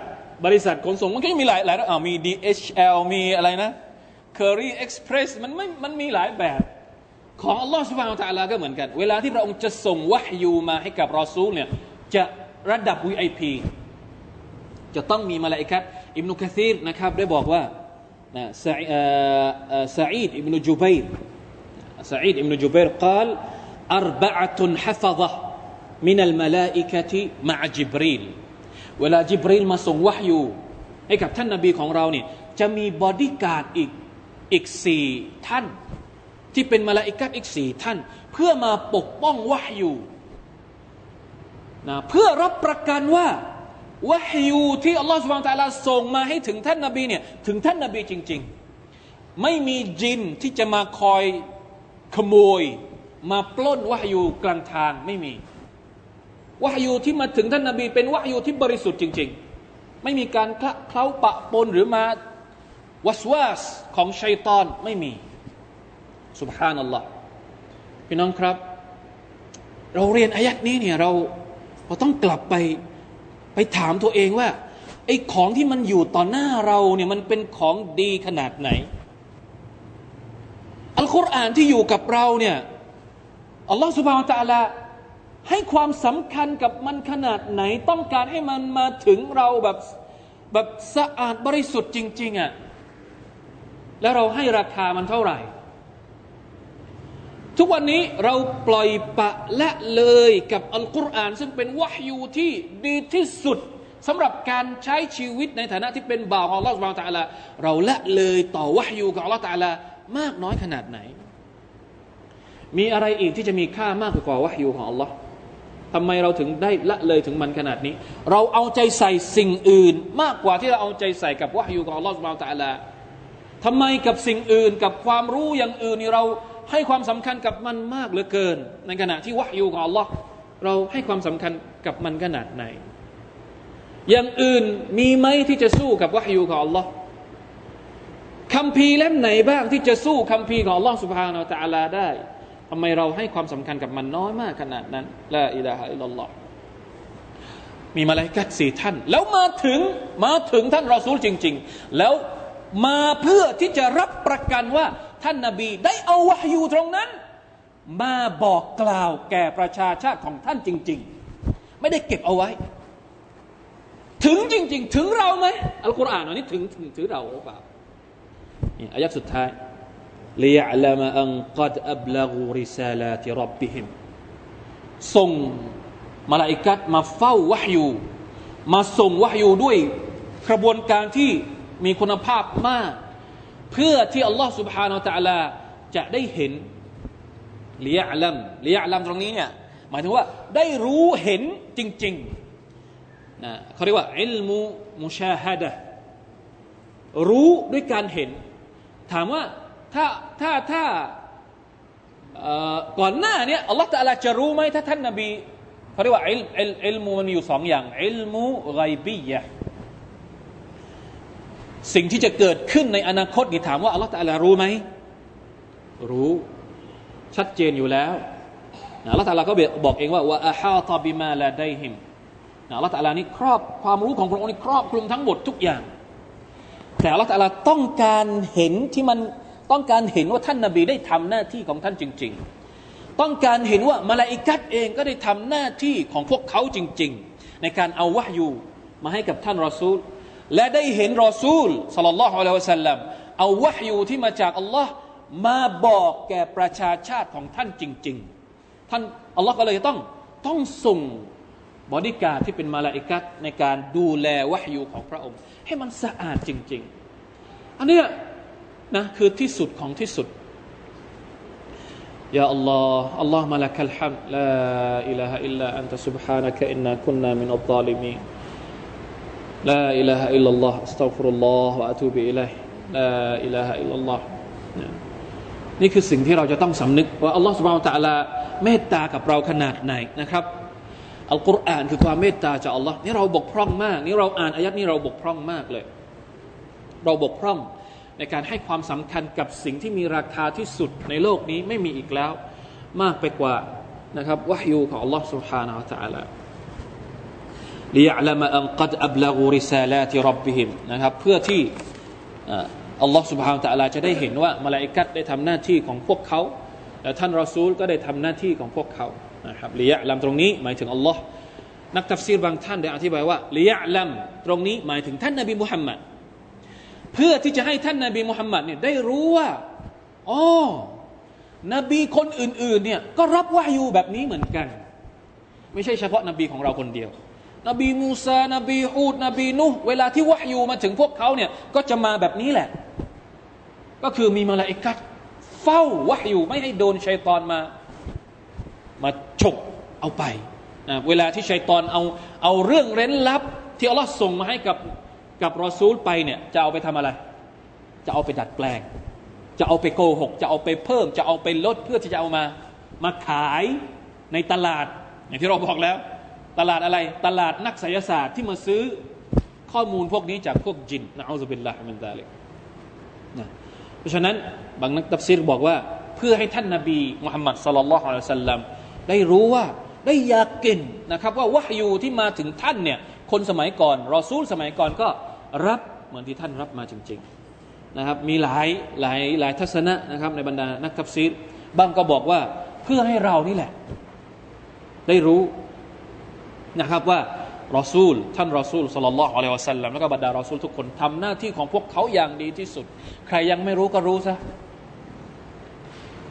[SPEAKER 1] บริษัทขนส่งมันก็มีหลายหลายอ่ามี DHL มีอะไรนะ Curry Express มันไม่มันมีหลายแบบของอัลลอฮ์สุบานตะลาก็เหมือนกัน เวลาที่พระองค์จะส่งวะฮยูมาให้กับรอซูลเนี่ยจะระดับ VIP จะต้องมีมลาอิกัด อิบนุกะซีรนะครับได้บอกว่านะซาอีดอิบนุจุบัยรซาอีดอิบนุจุบัยรกล่าว أربعة حفظة من الملائكة مع جبريل เวลาจิบรีลมาส่งวะฮยูให้กับท่านนาบีของเราเนี่ยจะมีบอดี้การ์ดอีกอีกสี่ท่าน ที่เป็นมาลาอิกัดอีกสี่ท่าน เพื่อมาปกป้องวะฮยูนะเพื่อรับประกันว่า วะฮยูที่อัลลอฮฺสุบานตะลาส่งมาให้ถึงท่านนาบีเนี่ยถึงท่านนาบีจริง ๆ ไม่มีจินที่จะมาคอยขโมย มาปล้นวะฮยูกลางทางไม่มีวะฮยูที่มาถึงท่านนาบี เป็นวะฮยูที่บริสุทธิ์จริง ๆ ไม่มีการเคล้าปะปนหรือมาวัสวาสของชัยตอนไม่มีสุบฮานัลลอฮ์พี่น้องครับ เราเรียนอายัดนี้เนี่ยเราเราต้องกลับไป ไปถามตัวเองว่าไอ้ของที่มันอยู่ต่อหน้าเราเนี่ยมันเป็นของดีขนาดไหน อัลกุรอานที่อยู่กับเราเนี่ยอัลลอฮฺสุบฮานตะลาให้ความสำคัญกับมันขนาดไหน ต้องการให้มันมาถึงเราแบบแบบสะอาดบริสุทธิ์จริง ๆอะ่ะแล้วเราให้ราคามันเท่าไหร่ ทุกวันนี้เราปล่อยปะละเลยกับอัลกุรอานซึ่งเป็นวะฮยูที่ดีที่สุดสำหรับการใช้ชีวิตในฐานะที่เป็นบ่าวของอัลลอฮฺสุบานตะลาเราละเลยต่อวะฮยูของอัลลอฮฺตะลามากน้อยขนาดไหน มีอะไรอีกที่จะมีค่ามากกว่าวะฮยูของอัลลอฮ์ทำไมเราถึงได้ละเลยถึงมันขนาดนี้ เราเอาใจใส่สิ่งอื่น มากกว่าที่เราเอาใจใส่กับวะฮยูของอัลลอฮ์สุบานตะลาทำไมกับสิ่งอื่นกับความรู้อย่างอื่นนี่เรา ให้ความสำคัญกับมันมากเหลือเกิน ในขณะที่วะฮยูของอัลลอฮ์เราให้ความสำคัญกับมันขนาดไหน อย่างอื่นมีไหมที่จะสู้กับวะฮยูของอัลลอฮ์คำพีเล่มไหนบ้างที่จะสู้คำพีของอัลลอฮ์สุบฮานาอัลตะลาได้ทำไมเราให้ความสำคัญกับมันน้อยมากขนาดนั้นละอิลาฮะอิลลัลลอฮ์มีมาลายกัดสี่ท่าน แล้วมาถึงมาถึงท่านรอซูลจริง ๆ แล้วมาเพื่อที่จะรับประกันว่า ท่านนาบีได้เอาวะฮยูตรงนั้น มาบอกกล่าวแก่ประชาชาติของท่านจริง ๆ ไม่ได้เก็บเอาไว้ ถึงจริง ๆ ถึงเราไหมอัลกุรอานอันนี้ถึงถึงถึงเราหรือเปล่านี่อายะสุดท้าย ليعلم أن قد أبلغوا رسالات ربهم ส่งมาลาอิกัดมาเฝ้าวะฮยูมาส่งวะฮยูด้วยกระบวนการที่มีคุณภาพมาก เพื่อที่อัลลอฮ์ سبحانه และ تعالى จะได้เห็นลียลัมลียลัมตรงนี้เนี่ยหมายถึงว่าได้รู้เห็นจริงๆนะเขาเรียกว่าอิลมูมุชาฮัดะรู้ด้วยการเห็น ถามว่าถ้าถ้าถ้าก่อนหน้านี้อัลลอฮฺตะลาจะรู้ไหมถ้าท่านนบีเขาเรียกว่าอิลอิลอิลมูมันมีอยู่สองอย่างอิลมูไกบียะ สิ่งที่จะเกิดขึ้นในอนาคตนี่ถามว่าอัลลอฮฺตะลารู้ไหม รู้ชัดเจนอยู่แล้วอัลลอฮฺตะลาก็บอกเองว่าว่าอาฮาตบิมาลาไดฮิมอัลลอฮฺตะลานี่ครอบความรู้ของพระองค์นี่ครอบคลุมทั้งหมดทุกอย่าง แต่อัลลอฮฺตะลาต้องการเห็นที่มันต้องการเห็นว่าท่านนาบีได้ทำหน้าที่ของท่านจริง ๆ ต้องการเห็นว่ามาลาอิกัดเองก็ได้ทำหน้าที่ของพวกเขาจริง ๆ ในการเอาวะยูมาให้กับท่านรอซูล และได้เห็นรอซูลสลลัลลอฮุอะลัยฮิวะสัลลัมเอาวะฮยูที่มาจากอัลลอฮ์มาบอกแก่ประชาชาติของท่านจริง ๆ ท่านอัลลอฮ์ก็เลยต้องต้องส่งบอดี้การ์ดที่เป็นมลาอิกะฮ์ในการดูแลวะฮยูของพระองค์ ให้มันสะอาดจริง ๆ อันนี้นะคือที่สุดของที่สุดيا الله اللهم لك الحمد لا إله إلا أنت سبحانك إنا كنا من الظالمين لا إله إلا الله أستغفر الله وأتوب إليه لا إله إلا الله นี่คือสิ่งที่เราจะต้องสำนึกว่าอัลลอฮ์สุบฮานตะลาเมตตากับเราขนาดไหนนะครับอัลกุรอานคือความเมตตาจากอัลลอฮ์นี่เราบกพร่องมากนี่เราอ่านอายัดนี้เราบกพร่องมากเลย เราบกพร่องในการให้ความสำคัญกับสิ่งที่มีราคาที่สุดในโลกนี้ไม่มีอีกแล้ว มากไปกว่านะครับวะฮยูของ Allah سبحانه และ ลิยะละมะอันกัดอับลากูริซาลาติรับบิฮิมนะครับเพื่อที่อัลลอฮ์สุบฮานตะลาจะได้เห็นว่ามาลาอิกัดได้ทำหน้าที่ของพวกเขาและท่านรอซูลก็ได้ทำหน้าที่ของพวกเขานะครับลิยะลัมตรงนี้หมายถึงอัลลอฮ์นักตัฟซีรบางท่านได้อธิบายว่าลิยะลัมตรงนี้หมายถึงท่านนบีมุฮัมมัดเพื่อที่จะให้ท่านนบีมุฮัมมัดเนี่ยได้รู้ว่าอ๋อนบีคนอื่นๆเนี่ยก็รับว่ายูแบบนี้เหมือนกัน ไม่ใช่เฉพาะนบีของเราคนเดียว นบีมูซานบีฮูดนบีนุเวลาที่วายูมาถึงพวกเขาเนี่ยก็จะมาแบบนี้แหละ ก็คือมีมาลาอิกัดเฝ้าวายูไม่ให้โดนชัยตอนมา มาฉกเอาไปนะเวลาที่ชัยตอนเอาเอาเรื่องเร้นลับ ที่อัลลอฮ์ส่งมาให้กับกับรอซูลไปเนี่ยจะเอาไปทำอะไร จะเอาไปดัดแปลง จะเอาไปโกหก จะเอาไปเพิ่ม จะเอาไปลดเพื่อที่จะเอามา มาขายในตลาดอย่างที่เราบอกแล้ว ตลาดอะไร ตลาดนักไสยศาสตร์ที่มาซื้อข้อมูลพวกนี้จากพวกจินنعوذ بالله من ذلك นะเพราะฉะนั้นบางนักตัฟซีรบอกว่า เพื่อให้ท่านนาบีมุฮัมมัดصلى الله عليه وسلمได้รู้ว่าได้يقينนะครับ ว่าวะฮยูที่มาถึงท่านเนี่ยคนสมัยก่อน รอซูลสมัยก่อนก็รับเหมือนที่ท่านรับมาจริง ๆนะครับ มีหลายหลายหลายทัศนะนะครับในบรรดานักตัฟซีรบางก็บอกว่าเพื่อให้เรานี่แหละ ได้รู้ นะครับว่ารอซูล ท่านรอซูลสลลัลลอฮุอะลัยวะสัลลัมแล้วก็บรรดารอซูลทุกคนทำหน้าที่ของพวกเขาอย่างดีที่สุด ใครยังไม่รู้ก็รู้ซะ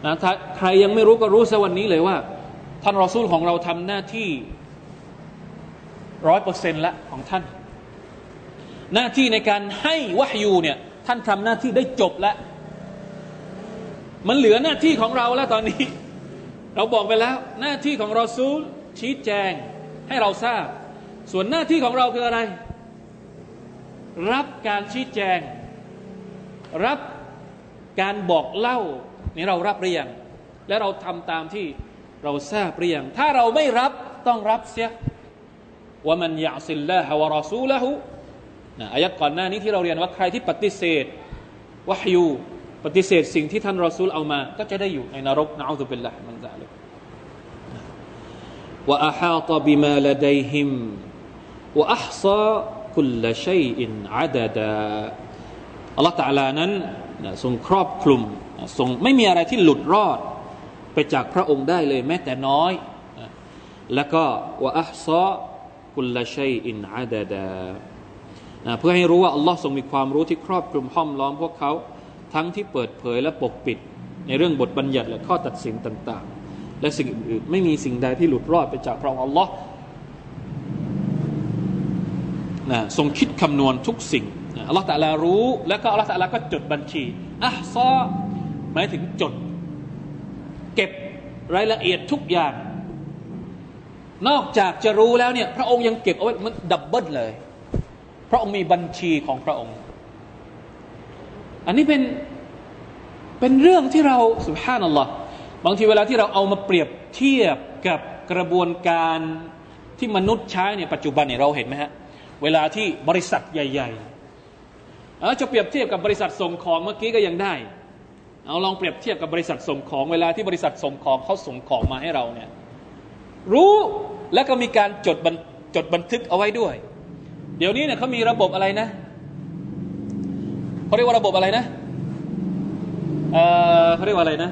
[SPEAKER 1] นะใครยังไม่รู้ก็รู้ซะวันนี้เลยว่า ท่านรอซูลของเราทำหน้าที่ร้อยเปอร์เซ็นต์ละของท่าน หน้าที่ในการให้วะฮยูเนี่ยท่านทำหน้าที่ได้จบแล้วมันเหลือหน้าที่ของเราแล้วตอนนี้ เราบอกไปแล้ว หน้าที่ของรอซูลชี้แจง ให้เราทราบ ส่วนหน้าที่ของเราคืออะไร รับการชี้แจง รับการบอกเล่านี่เรารับหรือยังและเราทำตามที่เราทราบหรือยังถ้าเราไม่รับต้องรับเสียว่ามันยาสิลลาฮวะรอซูละหูนะอายัดก่อนหน้านี้ที่เราเรียนว่าใครที่ปฏิเสธวะฮยูปฏิเสธสิ่งที่ท่านรอซูลเอามา ก็จะได้อยู่ในนรกنعوذ بالله من ذلك وأحاط بما لديهم وأحصى كل شيء عدداอัลลอฮฺตาลานั้นทรงครอบคลุมทรงไม่มีอะไรที่หลุดรอด ไปจากพระองค์ได้เลยแม้แต่น้อย แล้วก็وأحصى كل شيء عدداเพื่อให้รู้ว่าอัลลอฮ์ทรงมีความรู้ที่ครอบคลุมห้อมล้อมพวกเขา ทั้งที่เปิดเผยและปกปิด ในเรื่องบทบัญญัติและข้อตัดสินต่าง ๆ และสิ่งอื่นๆไม่มีสิ่งใดที่หลุดรอดไปจากพระองค์อัลลอฮ์นะทรงคิดคำนวณทุกสิ่งอัลลอฮ์แต่ละรู้ แล้วก็อัลลอฮ์แต่ละก็จดบัญชีอะซอหมายถึงจด เก็บรายละเอียดทุกอย่าง นอกจากจะรู้แล้วเนี่ย พระองค์ยังเก็บเอาไว้มัน double เลย พระองค์มีบัญชีของพระองค์ อันนี้เป็นเป็นเรื่องที่เราسبحان الله บางทีเวลาที่เราเอามาเปรียบเทียบกับกระบวนการที่มนุษย์ใช้เนี่ยปัจจุบันเนี่ยเราเห็นไหมฮะเวลาที่บริษัทใหญ่ๆเอาจะเปรียบเทียบกับบริษัทส่งของเมื่อกี้ก็ยังได้เอาลองเปรียบเทียบกับบริษัทส่งของ เวลาที่บริษัทส่งของเขาส่งของมาให้เราเนี่ยรู้และก็มีการจดบันจดบันทึกเอาไว้ด้วย เดี๋ยวนี้เนี่ยเขามีระบบอะไรนะเขาเรียกว่าระบบอะไรนะเออเขาเรียกว่าอะไรนะ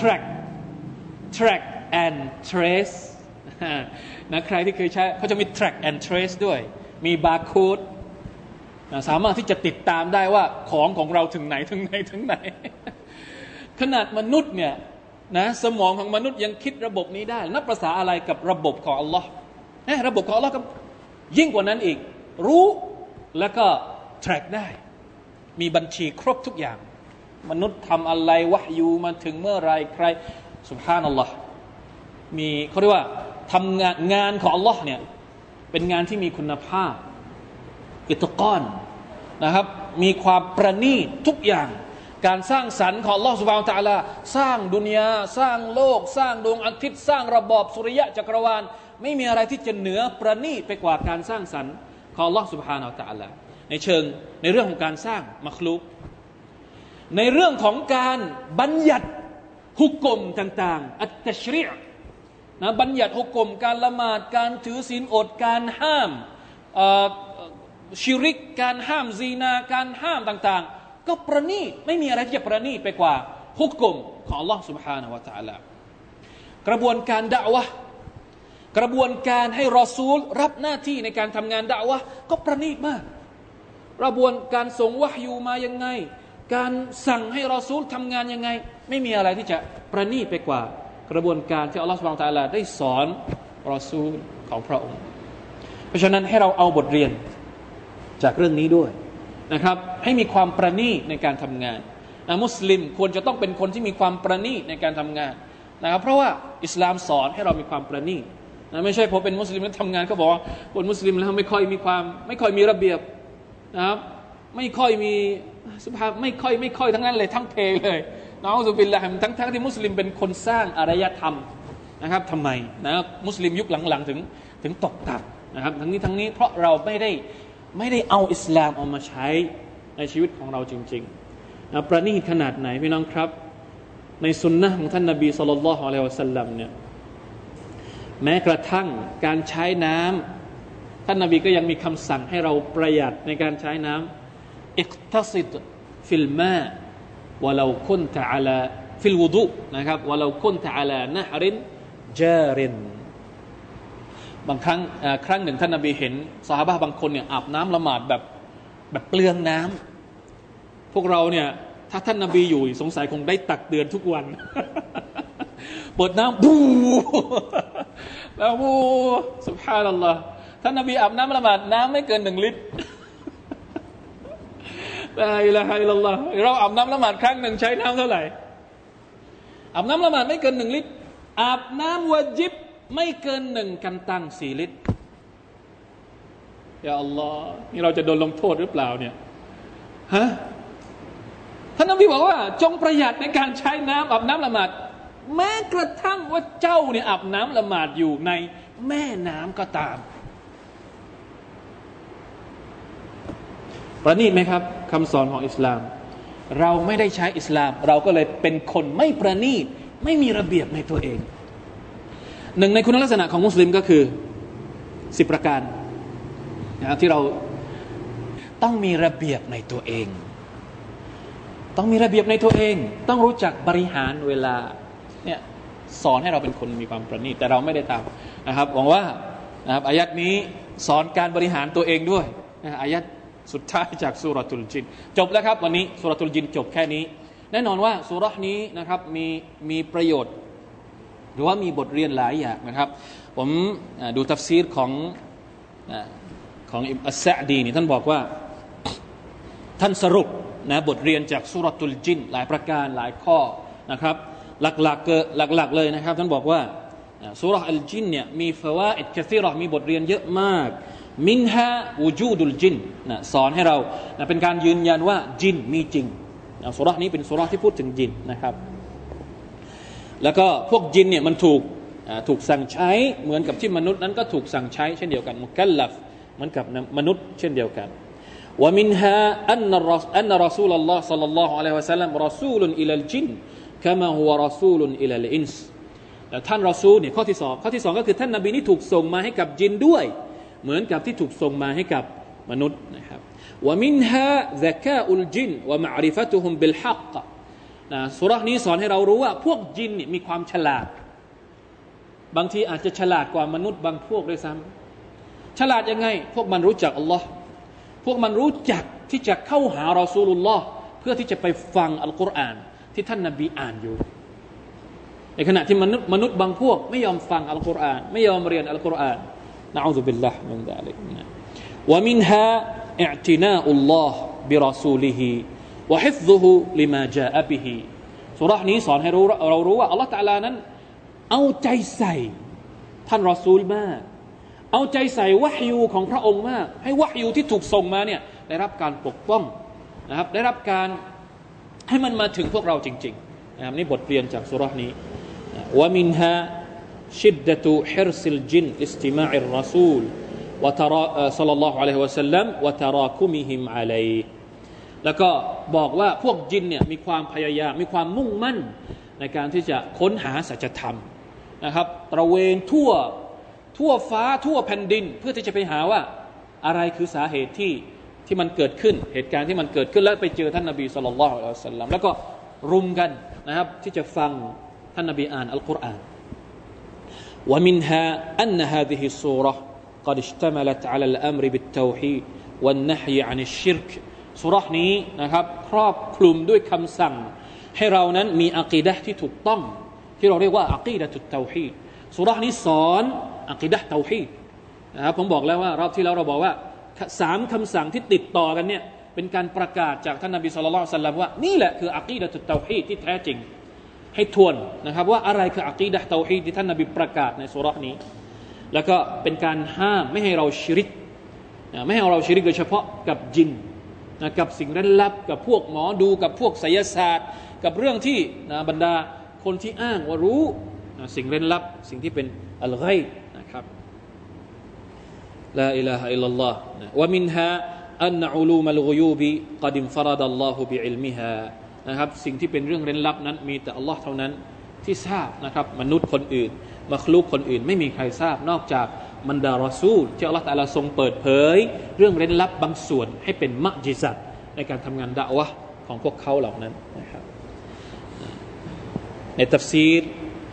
[SPEAKER 1] track track and trace นะใครที่เคยใช้เขาจะมี track and trace ด้วย มีบาร์โค้ดสามารถที่จะติดตามได้ว่าของของเราถึงไหนถึงไหนถึงไหน ขนาดมนุษย์เนี่ยนะสมองของมนุษย์ยังคิดระบบนี้ได้ นับภาษาอะไรกับระบบของอัลลอฮ์ระบบของอัลลอฮ์ยิ่งกว่านั้นอีก รู้แล้วก็ track ได้ มีบัญชีครบทุกอย่าง มนุษย์ทำอะไรวะอยู่มาถึงเมื่อไรใครสุภาพนัลลอฮ์มีเขาเรียกว่าทำงานงานของอัลลอฮ์เนี่ยเป็นงานที่มีคุณภาพอิตก้อนนะครับ มีความประณีตทุกอย่าง การสร้างสรรค์ของลอสุบาลตาลาสร้างดุนยาสร้างโลก สร้างดวงอาทิตย์สร้างระบบสุริยะจักรวาล ไม่มีอะไรที่จะเหนือประณีตไปกว่าการสร้างสรรค์ของลอสุบฮานาตาลาในเชิงในเรื่องของการสร้างมัคลุก ในเรื่องของการบัญญัติฮุกกลมต่างๆ อัตชรินะบัญญัติฮุกกลมการละหมาด การถือศีลอด การห้ามชิริก การห้ามซีนา การห้ามต่างๆ ก็ประณีตไม่มีอะไรที่จะประณีตไปกว่า ฮุกกลมของ Allah سبحانه และ تعالى กระบวนการด่าวะกระบวนการให้รอซูล รับหน้าที่ในการทำงานด่าวะก็ประณีตมาก กระบวนการส่งวะฮยูมายังไง การสั่งให้รอซูลทำงานยังไง ไม่มีอะไรที่จะประณีไปกว่ากระบวนการที่อัลลอฮฺสุบานตะลาได้สอนรอซูลของพระองค์ เพราะฉะนั้นให้เราเอาบทเรียนจากเรื่องนี้ด้วยนะครับ ให้มีความประณีในการทำงานนะมุสลิมควรจะต้องเป็นคนที่มีความประณีในการทำงานนะครับ เพราะว่าอิสลามสอนให้เรามีความประณีนะไม่ใช่พอเป็นมุสลิมแล้วทำงานก็บอกว่าคนมุสลิมแล้วไม่ค่อยมีความ ไม่ค่อยมีระเบียบนะครับ ไม่ค่อยมี สุภาพไม่ค่อยไม่ค่อยทั้งนั้นเลยทั้งเพลเลยน้องสุบินละทั้งทั้งที่มุสลิมเป็นคนสร้างอารยธรรมนะครับทำไมนะมุสลิมยุคหลังๆถึงถึงตกต่ำนะครับทั้งนี้ทั้งนี้เพราะเราไม่ได้ไม่ได้เอาอิสลามเอามาใช้ในชีวิตของเราจริงๆนะประณีตขนาดไหนพี่น้องครับ ในสุนนะของท่านนาบีสุลต่านละฮ์อะลัยฮิวะสัลลัมเนี่ยแม้กระทั่งการใช้น้ำท่านนาบีก็ยังมีคำสั่งให้เราประหยัดในการใช้น้ำ อิกตัสิดฟิลมาวะลาคุนตะอาลาฟิลวุดุนะครับวะลาคุนตะอาลานะรินจารินบางครั้งครั้งหนึ่งท่านนบีเห็นสหาบะบางคนเนี่ยอาบน้ำละหมาดแบบแบบเปลืองน้ำพวกเราเนี่ยถ้าท่านนบีอยู่สงสัยคงได้ตักเตือนทุกวันเปิดน้ำบูแล้วบูสุภาพนัลลอฮ์ท่านนบีอาบน้ำละหมาดน้ำไม่เกินหนึ่งลิตร ลาอิลาฮะอิลลอฮ์เราอาบน้ำละหมาดครั้งหนึ่งใช้น้ำเท่าไหร่อาบน้ำละหมาดไม่เกินหนึ่งลิตร อาบน้ำวาจิบไม่เกินหนึ่งกันตังสี่ลิตรอย่าอัลลอฮ์นี่เราจะโดนลงโทษหรือเปล่าเนี่ยฮะท่านนบีบอกว่า จงประหยัดในการใช้น้ำอาบน้ำละหมาดแม้กระทั่งว่าเจ้าเนี่ยอาบน้ำละหมาดอยู่ในแม่น้ำก็ตาม ประณีตไหมครับคำสอนของอิสลาม เราไม่ได้ใช้อิสลาม เราก็เลยเป็นคนไม่ประณีตไม่มีระเบียบในตัวเอง หนึ่งในคุณลักษณะของมุสลิมก็คือสิบประการนะที่เราต้องมีระเบียบในตัวเอง ต้องมีระเบียบในตัวเอง ต้องรู้จักบริหารเวลาเนี่ยสอนให้เราเป็นคนมีความประณีตแต่เราไม่ได้ตามนะครับหวังว่านะครับอายะฮ์นี้สอนการบริหารตัวเองด้วยนะอายะฮ์ สุดท้ายจากسورة الجن จบแล้วครับวันนี้سورة الجن จบแค่นี้ แน่นอนว่าสูเราะฮ์นี้นะครับมีมีประโยชน์ หรือว่ามีบทเรียนหลายอย่างนะครับ ผมดูตัฟซีรของของอัสซะดีนี่ท่านบอกว่าท่านสรุปนะบทเรียนจากسورة الجن หลายประการหลายข้อนะครับ หลักๆเกหลักๆเลยนะครับ ท่านบอกว่าสุรอัลจินเนี่ยมีฟาวาอิดคซีรอมีบทเรียนเยอะมาก มินฮาวูจูดุลจินนะสอนให้เรานะเป็นการยืนยันว่าจินมีจริงนะสุรนี้เป็นสุรที่พูดถึงจินนะครับ แล้วก็พวกจินเนี่ยมันถูกถูกสั่งใช้เหมือนกับที่มนุษย์นั้นก็ถูกสั่งใช้เช่นเดียวกันมุกัลลัฟเหมือนกับมนุษย์เช่นเดียวกันว่ามินฮาอันนอันรอซูลลอฮ์ صلى الله عليه وسلم رسول إلى الجن คามาฮุวรอซูลุนอิลลอินส์แล้วท่านรอซูลเนี่ยข้อที่สองข้อที่สองก็คือท่านนบีนี่ถูกส่งมาให้กับจินด้วย เหมือนกับที่ถูกส่งมาให้กับมนุษย์นะครับومنها ذكاء الجن ومعرفتهم بالحق นะสุรานี้สอนให้เรารู้ว่า พวกจินมีความฉลาด บางทีอาจจะฉลาดกว่ามนุษย์บางพวกด้วยซ้ำฉลาดยังไง พวกมันรู้จักอัลลอฮ์พวกมันรู้จักที่จะเข้าหารอซูลุลลอฮ์เพื่อที่จะไปฟังอัลกุรอาน ที่ท่านนาบีอ่านอยู่ในขณะที่มนุษย์มนุษย์บางพวก ไม่ยอมฟังอัลกุรอาน ไม่ยอมเรียนอัลกุรอาน نعوذ بالله من ذلك ومنها اعتناء الله برسوله وحفظه لما جاء بهสุรานี้สอนให้รู้เรารู้ว่าอัลลอฮฺตะลานั้น เอาใจใส่ ท่านรอซูลมาก เอาใจใส่วะฮยูของพระองค์มาก ให้วะฮยูที่ถูกส่งมาเนี่ยได้รับการปกป้องนะครับได้รับการให้มันมาถึงพวกเราจริงๆนะครับนี่บทเรียนจากสุรานี้ومنها شدة حرص الجن لاستماع الرسول صلى الله عليه وسلم وتراكمهم عليهแล้วก็บอกว่าพวกจินเนี่ยมีความพยายามมีความมุ่งมั่นในการที่จะค้นหาสัจธรรมนะครับตระเวนทั่วทั่วฟ้าทั่วแผ่นดิน เพื่อที่จะไปหาว่าอะไรคือสาเหตุที่ที่มันเกิดขึ้นเหตุการณ์ที่มันเกิดขึ้นแล้วไปเจอท่านนบีสุลต่านละอัลลอฮฺสัลลัมแล้วก็รุมกันนะครับที่จะฟังท่านนบีอ่านอัลกุรอาน ومنها أن هذه السورة قد اشتملت على الأمر بالتوحيد والنهي عن الشرك สุรษนี้นะครับครอบคลุมด้วยคำสั่ง ให้เรานั้นมีอักีดะที่ถูกต้อง ที่เราเรียกว่าอักีดะตุตเตาฮีดสุรษนี้สอนอักีดะเตาฮีดนะครับผมบอกแล้วว่ารอบที่แล้วเราบอกว่าสามคำสั่งที่ติดต่อกันเนี่ยเป็นการประกาศจากท่านนบีสุลต่านสัลลัมว่านี่แหละคืออักีดะตุตเตาฮีดที่แท้จริง ให้ทวนนะครับ ว่าอะไรคืออักีดะเตาฮีดที่ท่านนบีประกาศในสุรษนี้ แล้วก็เป็นการห้ามไม่ให้เราชิริกไม่ให้เราชิริกโดยเฉพาะกับจินนะกับสิ่งเร้นลับกับพวกหมอดูกับพวกไสยศาสตร์ กับเรื่องที่นะบรรดาคนที่อ้างว่ารู้นะสิ่งเร้นลับ สิ่งที่เป็นالغيب นะครับلا إله إلا الله ومنها أن علوم الغيوب قد انفرد الله بعلمها นะครับสิ่งที่เป็นเรื่องเร้นลับนั้น มีแต่อัลลอฮ์เท่านั้นที่ทราบนะครับมนุษย์คนอื่นมัคลูกคนอื่น ไม่มีใครทราบนอกจากบรรดารอซูลที่อัลลอฮฺตะลาทรงเปิดเผย เรื่องเร้นลับบางส่วนให้เป็นมัจจิซัตในการทำงานดะวะของพวกเขาเหล่านั้นนะครับในตัฟซีร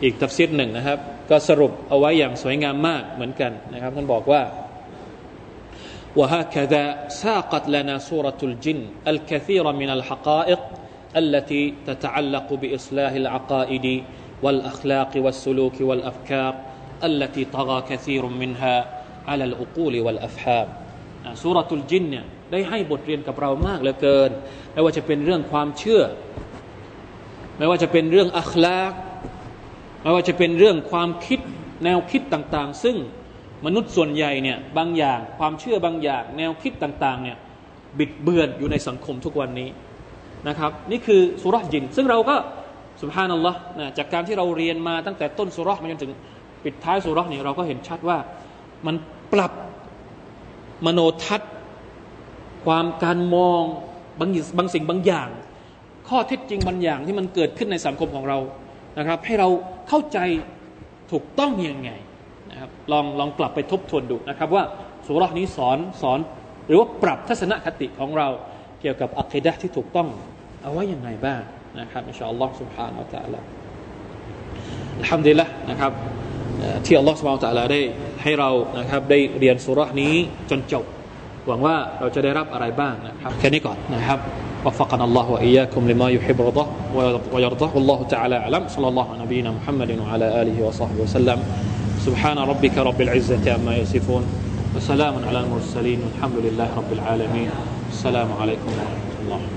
[SPEAKER 1] อีกตัฟซีรหนึ่งนะครับ ก็สรุปเอาไว้อย่างสวยงามมากเหมือนกันนะครับท่านบอกว่า وهكذا ساقت لنا سورة الجن الكثير من الحقائق التي تتعلق بإصلاح العقائد والأخلاق والسلوك والأفكار التي طغى كثير منها على العقول والأفهام สุรทูลจินเนี่ยได้ให้บทเรียนกับเรามากเหลือเกิน ไม่ว่าจะเป็นเรื่องความเชื่อ ไม่ว่าจะเป็นเรื่องอัคลากไม่ว่าจะเป็นเรื่องความคิดแนวคิดต่างๆ ซึ่งมนุษย์ส่วนใหญ่เนี่ยบางอย่างความเชื่อบางอย่าง แนวคิดต่างๆเนี่ยบิดเบือนอยู่ในสังคมทุกวันนี้ นะครับนี่คือสุรจิน ซึ่งเราก็สุภานัลลอฮ์นะจากการที่เราเรียนมาตั้งแต่ต้นสุรมาจนถึงปิดท้ายสุรนี่เราก็เห็นชัดว่ามันปรับมโนทัศน์ ความการมองบางบางสิ่งบางอย่าง ข้อเท็จจริงบางอย่างที่มันเกิดขึ้นในสังคมของเรานะครับ ให้เราเข้าใจถูกต้องยังไงนะครับลองลองกลับไปทบทวนดูนะครับ ว่าสุรนี้สอนสอน หรือว่าปรับทัศนคติของเราเกี่ยวกับอัคดะที่ถูกต้อง เอาไว้ยังไงบ้างนะครับอินชาอัลลอฮ์ سبحانه และ تعالى ทำดีละนะครับที่อัลลอฮฺสุบานตะลาได้ให้เรานะครับได้เรียนสุรานี้จนจบ หวังว่าเราจะได้รับอะไรบ้างนะครับแค่นี้ก่อนนะครับ وفقنا الله وإياكم لما يحب رضاه ويرضاه والله تعالى أعلم صلى الله على نبينا محمد وعلى آله وصحبه وسلم سبحان ربك رب العزة عما يصفون وسلام على المرسلين والحمد لله رب العالمين السلام عليكم ورحمة الله